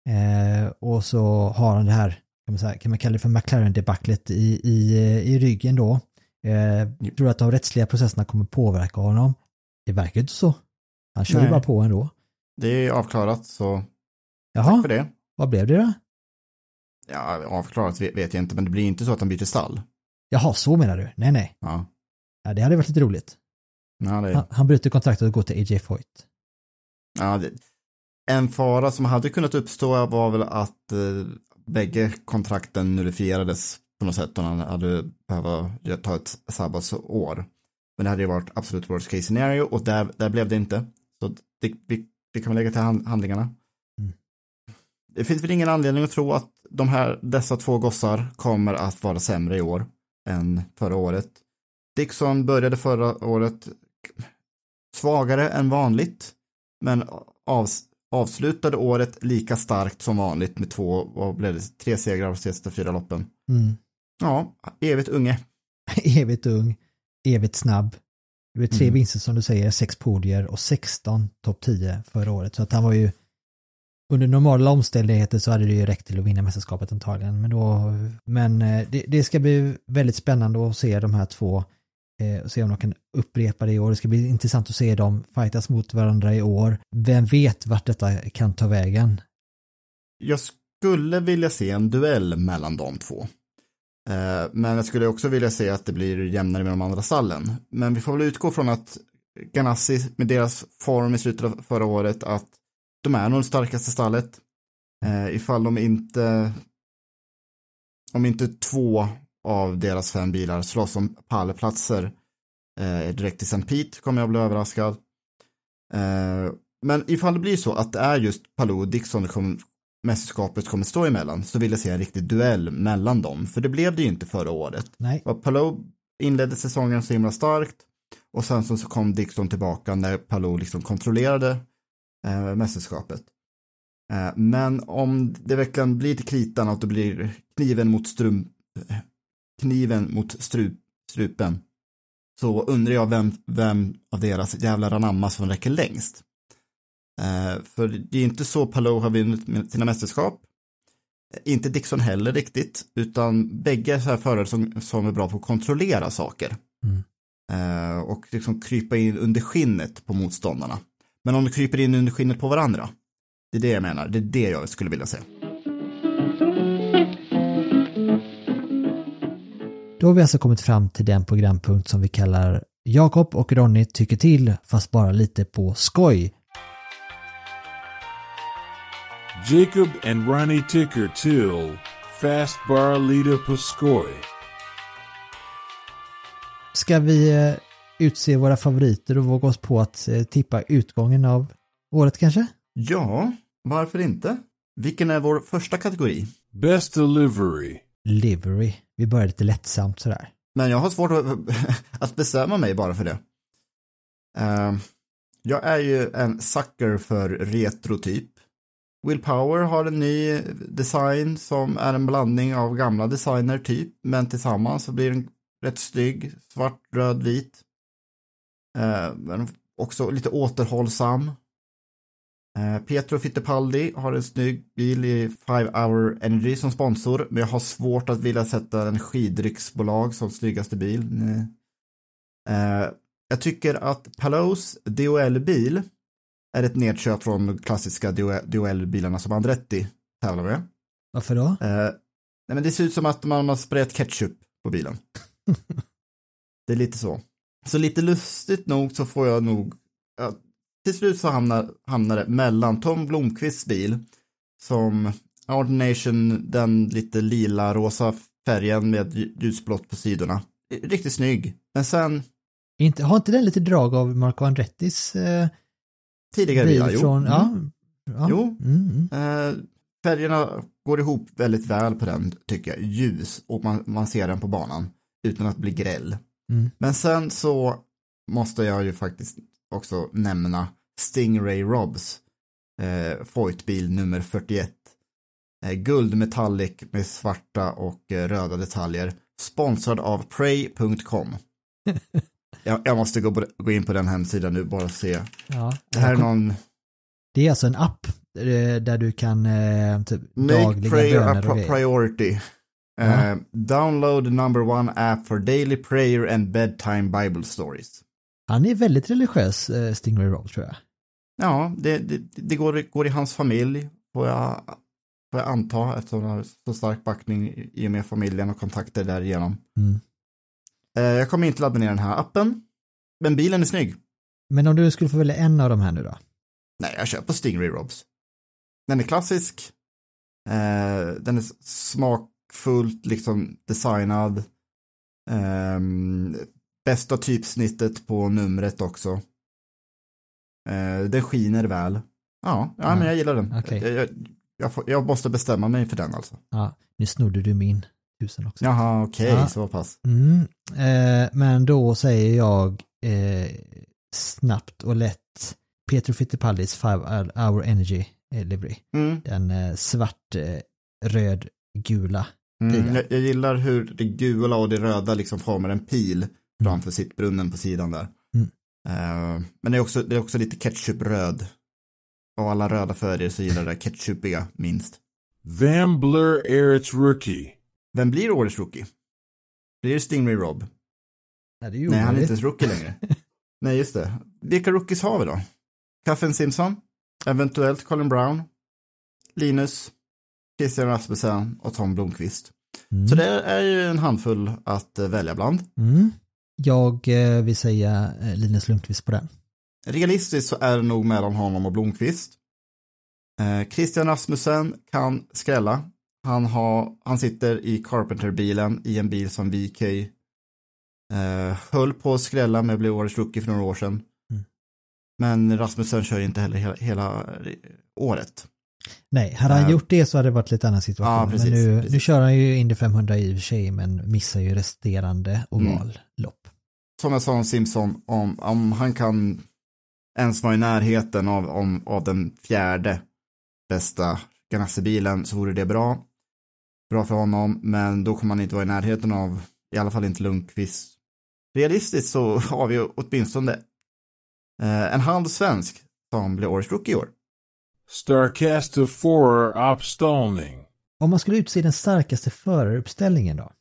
Eh, och så har han det här, kan man, säga, kan man kalla det för McLaren-debaclet i, i, i ryggen då. Eh, tror att de rättsliga processerna kommer påverka honom? Det verkar inte så. Han kör ju Nej. bara på ändå. Det är avklarat, så Jaha, tack för det. vad blev det då? Ja, avklarat vet jag inte, men det blir inte så att han byter stall. Jaha, så menar du? Nej, nej. Ja, Ja, det hade varit lite roligt. ja, det, Han, han bryter kontraktet och går till AJ Foyt. ja det, En fara som hade kunnat uppstå var väl att eh, bägge kontrakten nullifierades på något sätt om han hade behövt ta ett sabbatsår. Men det hade ju varit absolut worst case scenario och där, där blev det inte. Så det, vi, det kan vi lägga till hand, handlingarna. Mm. Det finns väl ingen anledning att tro att de här, dessa två gossar kommer att vara sämre i år än förra året. Dixon började förra året svagare än vanligt, men av, avslutade året lika starkt som vanligt med två, vad blev det, tre segrar av de sista fyra loppen. Mm. Ja, evigt unge. *laughs* evigt ung, evigt snabb. Det var tre Mm. vinster som du säger, sex podier och 16 topp 10 förra året. Så att han var ju, under normala omständigheter så hade det ju räckt till att vinna mästerskapet antagligen. Men, då, men eh, det, det ska bli väldigt spännande att se de här två eh, och se om de kan upprepa det i år. Det ska bli intressant att se dem fightas mot varandra i år. Vem vet vart detta kan ta vägen? Jag skulle vilja se en duell mellan de två. Eh, men jag skulle också vilja se att det blir jämnare med de andra stallen. Men vi får väl utgå från att Ganassi med deras form i slutet av förra året att de är nog det starkaste stallet. Eh, ifall de inte om inte två av deras fem bilar slåss om pallplatser eh, direkt i St. Pete kommer jag bli överraskad. Eh, men ifall det blir så att det är just Palou och Dixon det kommer, mästerskapet kommer stå emellan så vill jag se en riktig duell mellan dem. För det blev det ju inte förra året. Nej. Palou inledde säsongen så himla starkt och sen så kom Dixon tillbaka när Palou liksom kontrollerade eh, mästerskapet. Eh, men om det verkligen blir till kritan att det blir kniven mot strum, kniven mot strup, strupen så undrar jag vem, vem av deras jävla ranamma som räcker längst. Eh, för det är inte så Palou har vunnit sina mästerskap. Eh, Inte Dixon heller riktigt, utan bägge är så här förare som, som är bra på att kontrollera saker. Mm. Eh, och liksom krypa in under skinnet på motståndarna. Men om de kryper in under skinnet på varandra, det är det jag menar, det är det jag skulle vilja se. Då har vi alltså kommit fram till den programpunkt som vi kallar Jakob och Ronny tycker till, fast bara lite på skoj. Jacob and Ronnie Ticker till Fast Bar Lita Pascoy. Ska vi eh, utse våra favoriter och våga oss på att eh, tippa utgången av året kanske? Ja, varför inte? Vilken är vår första kategori? Best delivery. Livery. Vi börjar lite lättsamt sådär. Men jag har svårt att, *laughs* bestämma mig bara för det. Uh, jag är ju en sucker för retrotyp. Power har en ny design som är en blandning av gamla designer typ, men tillsammans så blir den rätt snygg, svart, röd, vit. Eh, men också lite återhållsam. Eh, Pietro Fittipaldi har en snygg bil i Five Hour Energy som sponsor, men jag har svårt att vilja sätta en skidrycksbolag som snyggaste bil. Eh, jag tycker att Palos DOL-bil är ett nedköp från de klassiska DOL-bilarna som Andretti tävlar med. Varför då? nej, men det ser ut som att man har sprayat ketchup på bilen. *laughs* det är lite så. Så lite lustigt nog så får jag nog, ja, till slut så hamnar, hamnar det mellan Tom Blomqvists bil som Ordination, den lite lila rosa färgen med ljusblått på sidorna. Riktigt snygg. Men sen... Inte, har inte den lite drag av Marco Andrettis eh, tidigare bil bilar? Jo. Från, ja, Mm. ja. Jo. Mm, Eh, färgerna går ihop väldigt väl på den, tycker jag. Ljus och man, man ser den på banan utan att bli gräll. Mm. Men sen så måste jag ju faktiskt också nämna Stingray Robs eh, Foyt-bil nummer 41. Eh, guld metallic med svarta och eh, röda detaljer. Sponsrad av Pray.com. *laughs* jag, jag måste gå, på, gå in på den hemsidan nu bara och se. Ja. Det här är någon Det är alltså en app eh, där du kan eh, typ Make dagliga prayer a böner grejer. priority. Ja. Eh, download the number one app for daily prayer and bedtime bible stories. Han är väldigt religiös, Stingray Rob tror jag. Ja, det, det, det går, går i hans familj, får jag, får jag anta, eftersom han har så stark backning i- i och med familjen och kontakter därigenom. Mm. Eh, jag kommer inte ladda ner den här appen, men bilen är snygg. Men om du skulle få välja en av de här nu då? Nej, jag på Stingray Robs. Den är klassisk. Eh, den är smakfullt liksom designad. Ehm, bästa typsnittet på numret också. Eh, den skiner väl. Ja, ja, Ja, men jag gillar den. okej. Jag, jag, jag, jag måste bestämma mig för den alltså. Ja, nu snodde du min tusen också. Jaha, okej, Ja. så pass. Mm. Eh, men då säger jag eh, snabbt och lätt Pietro Fittipaldis Five Hour Energy eh, Livery. Mm. Den eh, svart, eh, röd, gula Mm, jag, jag gillar hur det gula och det röda liksom formar en pil framför sittbrunnen på sidan där. Mm. Eh, men det är, också, det är också lite ketchupröd. Av alla röda färger så gillar jag det ketchupiga minst. Van Blur Eric's Rookie. Vem blir årets rookie? Blir det Stingray Rob? Nej, det är Nej, han är inte ens rookie längre. *laughs* Nej, just det. Vilka rookies har vi då? Kaffen Simpson, eventuellt Colin Brown, Linus, Christian Rasmussen och Tom Blomqvist. Mm. Så det är ju en handfull att eh, välja bland. Mm. Jag eh, vill säga eh, Linus Lundqvist på den. Realistiskt så är det nog mellan honom och Blomqvist. Christian Rasmussen kan skrälla. Han, har, han sitter i Carpenter-bilen i en bil som VK eh, höll på att skrälla med bli årets rookie för några år sedan. Mm. Men Rasmussen kör inte heller hela, hela eh, året. Nej, hade han Eh, gjort det så hade det varit lite annan situation. Ja, precis, men nu, precis. nu kör han ju Indy 500 i och för sig, men missar ju resterande Mm. ovallopp. Som jag sa om Simpson, om, om han kan ens vara i närheten av, om, av den fjärde bästa Ganassi-bilen så vore det bra. Bra för honom, men då kommer han inte vara i närheten av, i alla fall inte Lundqvist. Realistiskt så har vi åtminstone eh, en halv svensk som blir årets rookie i år. Starcasta 4 Opstalning. Om man skulle utse den starkaste föraruppställningen då?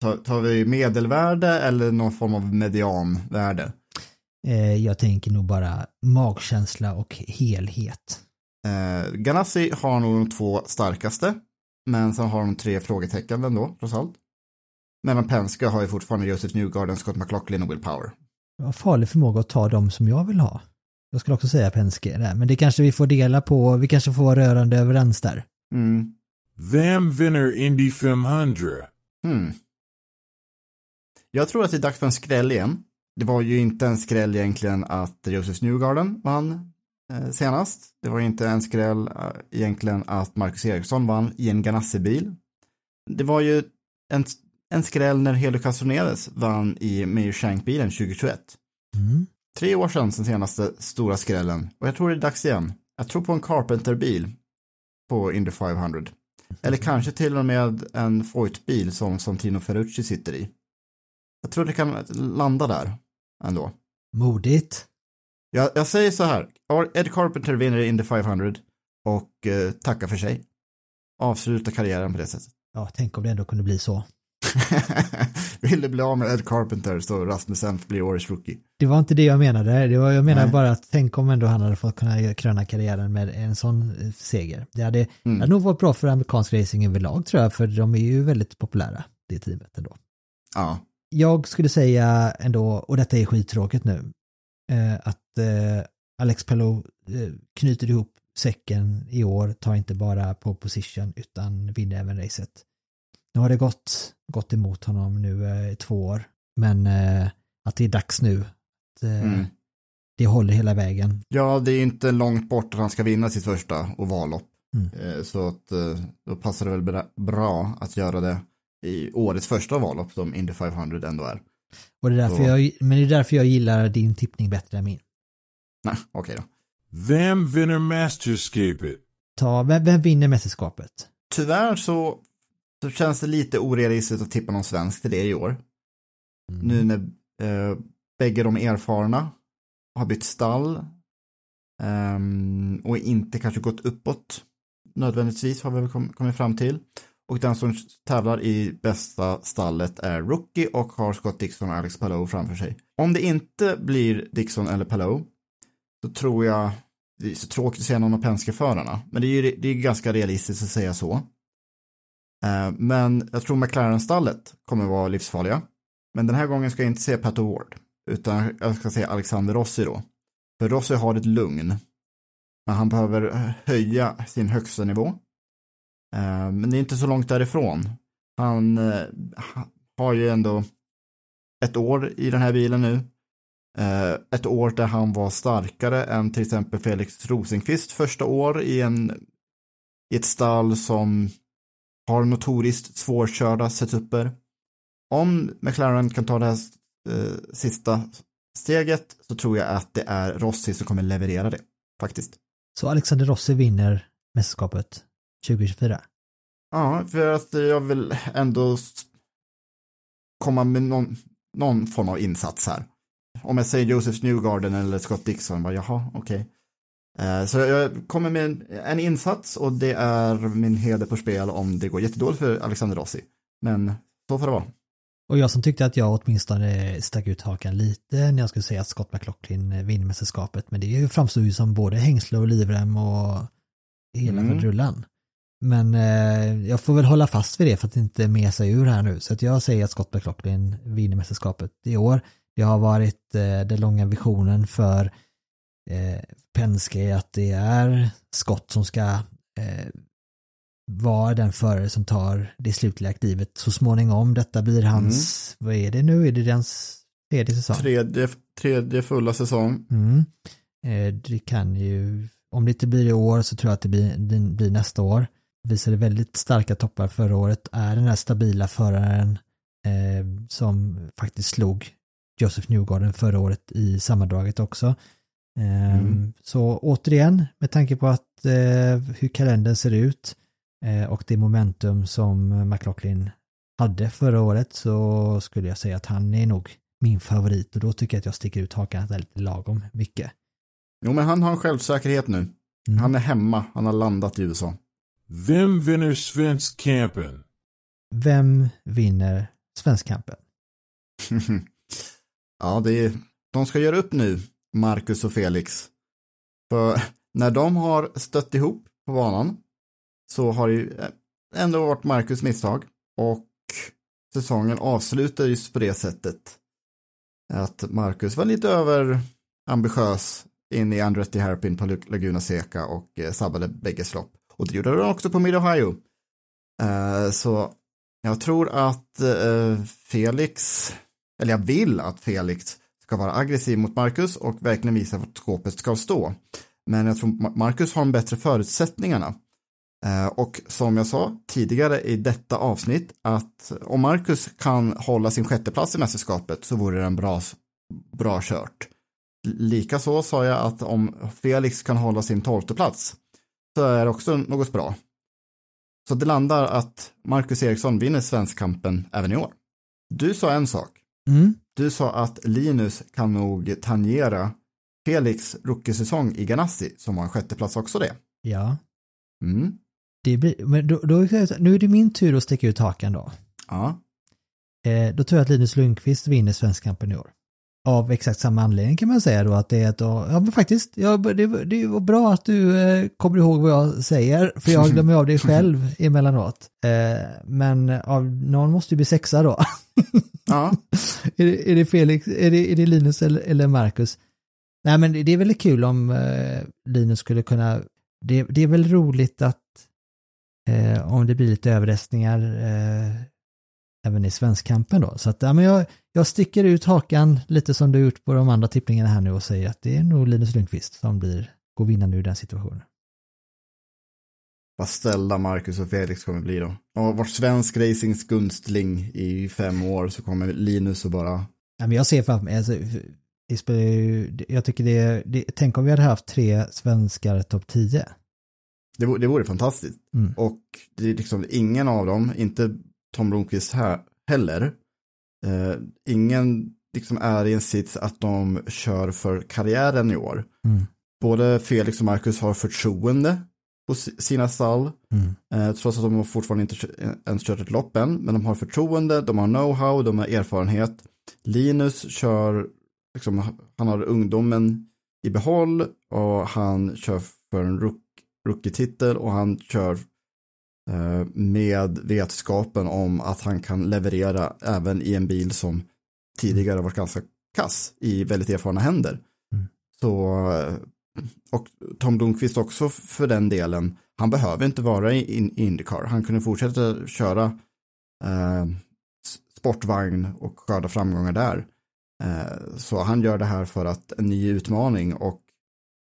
Tar, tar vi medelvärde eller någon form av medianvärde? Eh, jag tänker nog bara magkänsla och helhet. Eh, Ganassi har nog de två starkaste, men sen har de tre frågetecken ändå, trots allt. Medan Penske har ju fortfarande Joseph Newgarden, Scott McLaughlin och Will Power. Jag har farlig förmåga att ta de som jag vill ha. Jag skulle också säga Penske där, men det kanske vi får dela på, vi kanske får vara rörande överens där. Mm. Vem vinner Indy 500? Hmm. Jag tror att det är dags för en skräll igen. Det var ju inte en skräll egentligen att Joseph Newgarden vann senast. Det var inte en skräll eh, egentligen att Marcus Eriksson vann i en Ganassi-bil. Det var ju en, en skräll när Helio Castroneves vann i Meyer Shank-bilen 2021. Mm. Tre år sedan sen senaste stora skrällen och jag tror det är dags igen. Jag tror på en Carpenter-bil på Indy 500. Eller kanske till och med en Foyt-bil som, som Tino Ferrucci sitter i. Jag tror det kan landa där ändå. Modigt. Jag, jag säger så här, Ed Carpenter vinner Indy 500 och eh, tackar för sig. Avsluta karriären på det sättet. Ja, tänk om det ändå kunde bli så. *laughs* Vill du bli av med Ed Carpenter så Rasmussen blir årets rookie. Det var inte det jag menade. Det var, jag menar Nej. bara att tänk om ändå han hade fått kunna kröna karriären med en sån eh, seger. Det hade, Mm. det hade nog varit bra för amerikansk racing överlag tror jag, för de är ju väldigt populära, det teamet ändå. Ja. Jag skulle säga ändå, och detta är skittråkigt nu, eh, att Alex Palou eh, knyter ihop säcken i år, tar inte bara på position utan vinner även racet. Nu har det gått, gått emot honom nu eh, i två år, men eh, att det är dags nu. Att, eh, Mm. Det håller hela vägen. Ja, det är inte långt bort att han ska vinna sitt första ovallopp. Mm. Eh, Så att då passar det väl bra- bra att göra det i årets första ovallopp som Indy 500 ändå är. Och det är därför Så- jag, men det är därför jag gillar din tippning bättre än min. Nej, okej då. Vem vinner mästerskapet? Ta, vem, vem vinner mästerskapet? Tyvärr så, så känns det lite orealistiskt att tippa någon svensk till det i år. Nu när eh, bägge de erfarna har bytt stall ehm, och inte kanske gått uppåt nödvändigtvis har vi väl kom, kommit fram till. Och den som tävlar i bästa stallet är Rookie och har Scott Dixon och Alex Palou framför sig. Om det inte blir Dixon eller Palou så tror jag, det är så tråkigt att säga någon av Penske-förarna, men det är ju det är ganska realistiskt att säga så. Eh, men jag tror McLaren-stallet kommer vara livsfarliga. Men den här gången ska jag inte säga Pat Ward, utan jag ska säga Alexander Rossi då. För Rossi har ett lugn. Men han behöver höja sin högsta nivå. Eh, men det är inte så långt därifrån. Han eh, har ju ändå ett år i den här bilen nu. Eh, Ett år där han var starkare än till exempel Felix Rosenqvist första år i, en, i ett stall som har notoriskt svårkörda setuper. Om McLaren kan ta det här eh, sista steget så tror jag att det är Rossi som kommer leverera det, faktiskt. Så Alexander Rossi vinner mästerskapet 2024. Ja, för att jag vill ändå komma med någon, någon form av insats här. Om jag säger Joseph Newgarden eller Scott Dixon, bara jaha, okej. Eh, Så jag kommer med en, en insats och det är min heder på spel om det går jättedåligt för Alexander Rossi. Men så får det vara. Och jag som tyckte att jag åtminstone stack ut hakan lite när jag skulle säga att Scott McLaughlin vinner mästerskapet. Men det är ju- som både hängsle och livrem och hela Mm. faderullan. Men eh, jag får väl hålla fast vid det för att inte mesa ur här nu. Så att jag säger att Scott McLaughlin vinner mästerskapet i år. Det har varit eh, den långa visionen för eh, Penske att det är Scott som ska eh, vara den förare som tar det slutliga aktivet så småningom. Detta blir hans, vad är det nu? Är det hans tredje säsong? Tredje, tredje fulla säsong. Mm. Eh, Det kan ju, om det inte blir i år så tror jag att det blir, det blir nästa år. Visade väldigt starka toppar förra året, är den här stabila föraren eh, som faktiskt slog Joseph Newgarden förra året i sammandraget också. Eh, Mm. Så återigen, med tanke på att eh, hur kalendern ser ut eh, och det momentum som McLaughlin hade förra året så skulle jag säga att han är nog min favorit och då tycker jag att jag sticker ut hakan väldigt lagom mycket. Jo, men han har en självsäkerhet nu. Han är hemma, han har landat i USA. Vem vinner Svensk Campen? Vem vinner Svenskkampen? *laughs* ja, det är, de ska göra upp nu, Marcus och Felix. För när de har stött ihop på banan så har det ju eh, ändå varit Marcus misstag och säsongen avslutar just på det sättet att Marcus var lite över ambitiös in i Andretti Harpin på Laguna Seca och eh, sabbade bägge slopp. Och det gjorde han också på Mid Ohio. Eh, så jag tror att Felix, eller jag vill att Felix ska vara aggressiv mot Marcus och verkligen visa vart skåpet ska stå. Men jag tror Marcus har de bättre förutsättningarna. Eh, och som jag sa tidigare i detta avsnitt att om Marcus kan hålla sin sjätteplats i mästerskapet så vore det en bra, bra kört. Likaså sa jag att om Felix kan hålla sin tolfteplats så är det också något bra. Så det landar att Marcus Eriksson vinner Svenskkampen även i år. Du sa en sak. Mm. Du sa att Linus kan nog tangera Felix rookiesäsong i Ganassi som har en sjätteplats också det. Ja. Mm. Det blir, men då, då, nu är det min tur att sticka ut hakan då. Ja. Eh, då tror jag att Linus Lundqvist vinner Svenskkampen i år. Av exakt samma anledning kan man säga då att det är att, ja men faktiskt, ja, det, det var bra att du eh, kommer ihåg vad jag säger, för jag glömmer av det själv emellanåt. Eh, men av, någon måste ju bli sexa då. Ja. *laughs* är, det, är det Felix, är det, är det Linus eller, eller Marcus? Nej men det, är väldigt kul om eh, Linus skulle kunna, det, det är väl roligt att eh, om det blir lite överraskningar eh, även i svenskkampen då. Så att ja, men jag, jag sticker ut hakan lite som du gjort på de andra tippningarna här nu och säger att det är nog Linus Lundqvist som blir, går vinnande ur den situationen. Vad ställda Marcus och Felix kommer bli då. Och vart svensk racings gunstling i fem år så kommer Linus och bara, Ja, men jag ser framför mig, alltså, det spelar ju, jag tycker det, det, tänk om vi hade haft tre svenskar topp 10. det, vore- det vore fantastiskt. Mm. Och det är liksom ingen av dem, inte Tom Blomqvist här heller, eh, ingen liksom är i en sits att de kör för karriären i år. Mm. Både Felix och Marcus har förtroende hos sina stall, Mm. eh, trots att de fortfarande inte ens kört ett lopp än, men de har förtroende, de har know-how, de har erfarenhet. Linus kör, liksom, han har ungdomen i behåll och han kör för en rook, rookie-titel och han kör med vetskapen om att han kan leverera även i en bil som tidigare varit ganska kass i väldigt erfarna händer. Mm. Så, eh, och Tom Blomqvist också för den delen, han behöver inte vara i in- Indycar, han kunde fortsätta köra eh, sportvagn och skörda framgångar där. Eh, så han gör det här för att en ny utmaning och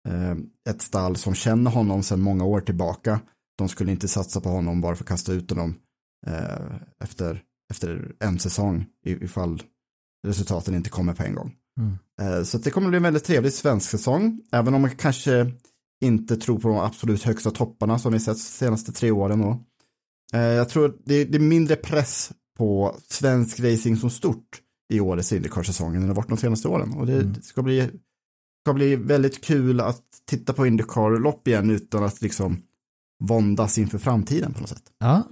eh, ett stall som känner honom sedan många år tillbaka, de skulle inte satsa på honom bara för att kasta ut honom eh, efter, efter en säsong ifall resultaten inte kommer på en gång. Mm. Eh, Så det kommer bli en väldigt trevlig svensk säsong, även om man kanske inte tror på de absolut högsta topparna som vi sett de senaste tre åren. Då. Eh, Jag tror att det det är mindre press på svensk racing som stort i årets Indycar-säsongen än det varit de senaste åren. Och det, Mm. det ska, bli, ska bli väldigt kul att titta på Indycar-lopp igen utan att liksom våndas inför framtiden på något sätt. Ja.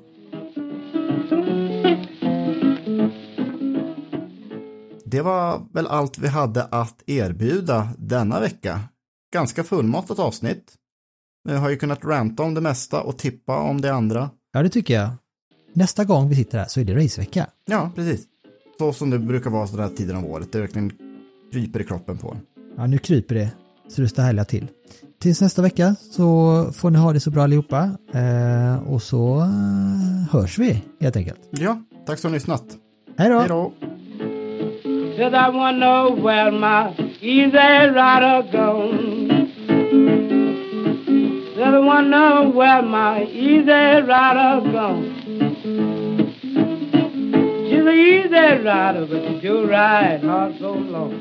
Det var väl allt vi hade att erbjuda denna vecka. Ganska fullmatat avsnitt. Vi har ju kunnat ranta om det mesta och tippa om det andra. ja, det tycker jag. Nästa gång vi sitter här så är det racevecka. Ja, precis. Så som det brukar vara den här tiden av året. Det verkligen kryper i kroppen på en. Ja, nu kryper det så det står härliga till. Tills nästa vecka så får ni ha det så bra allihopa. Eh, och så eh, hörs vi helt enkelt. Ja, tack så lyssnat. Hej då! Hej då! Said I wanna know where my easy rider gone. Said I wanna know where my easy rider gone. She's an easy rider, but she do ride hard so long.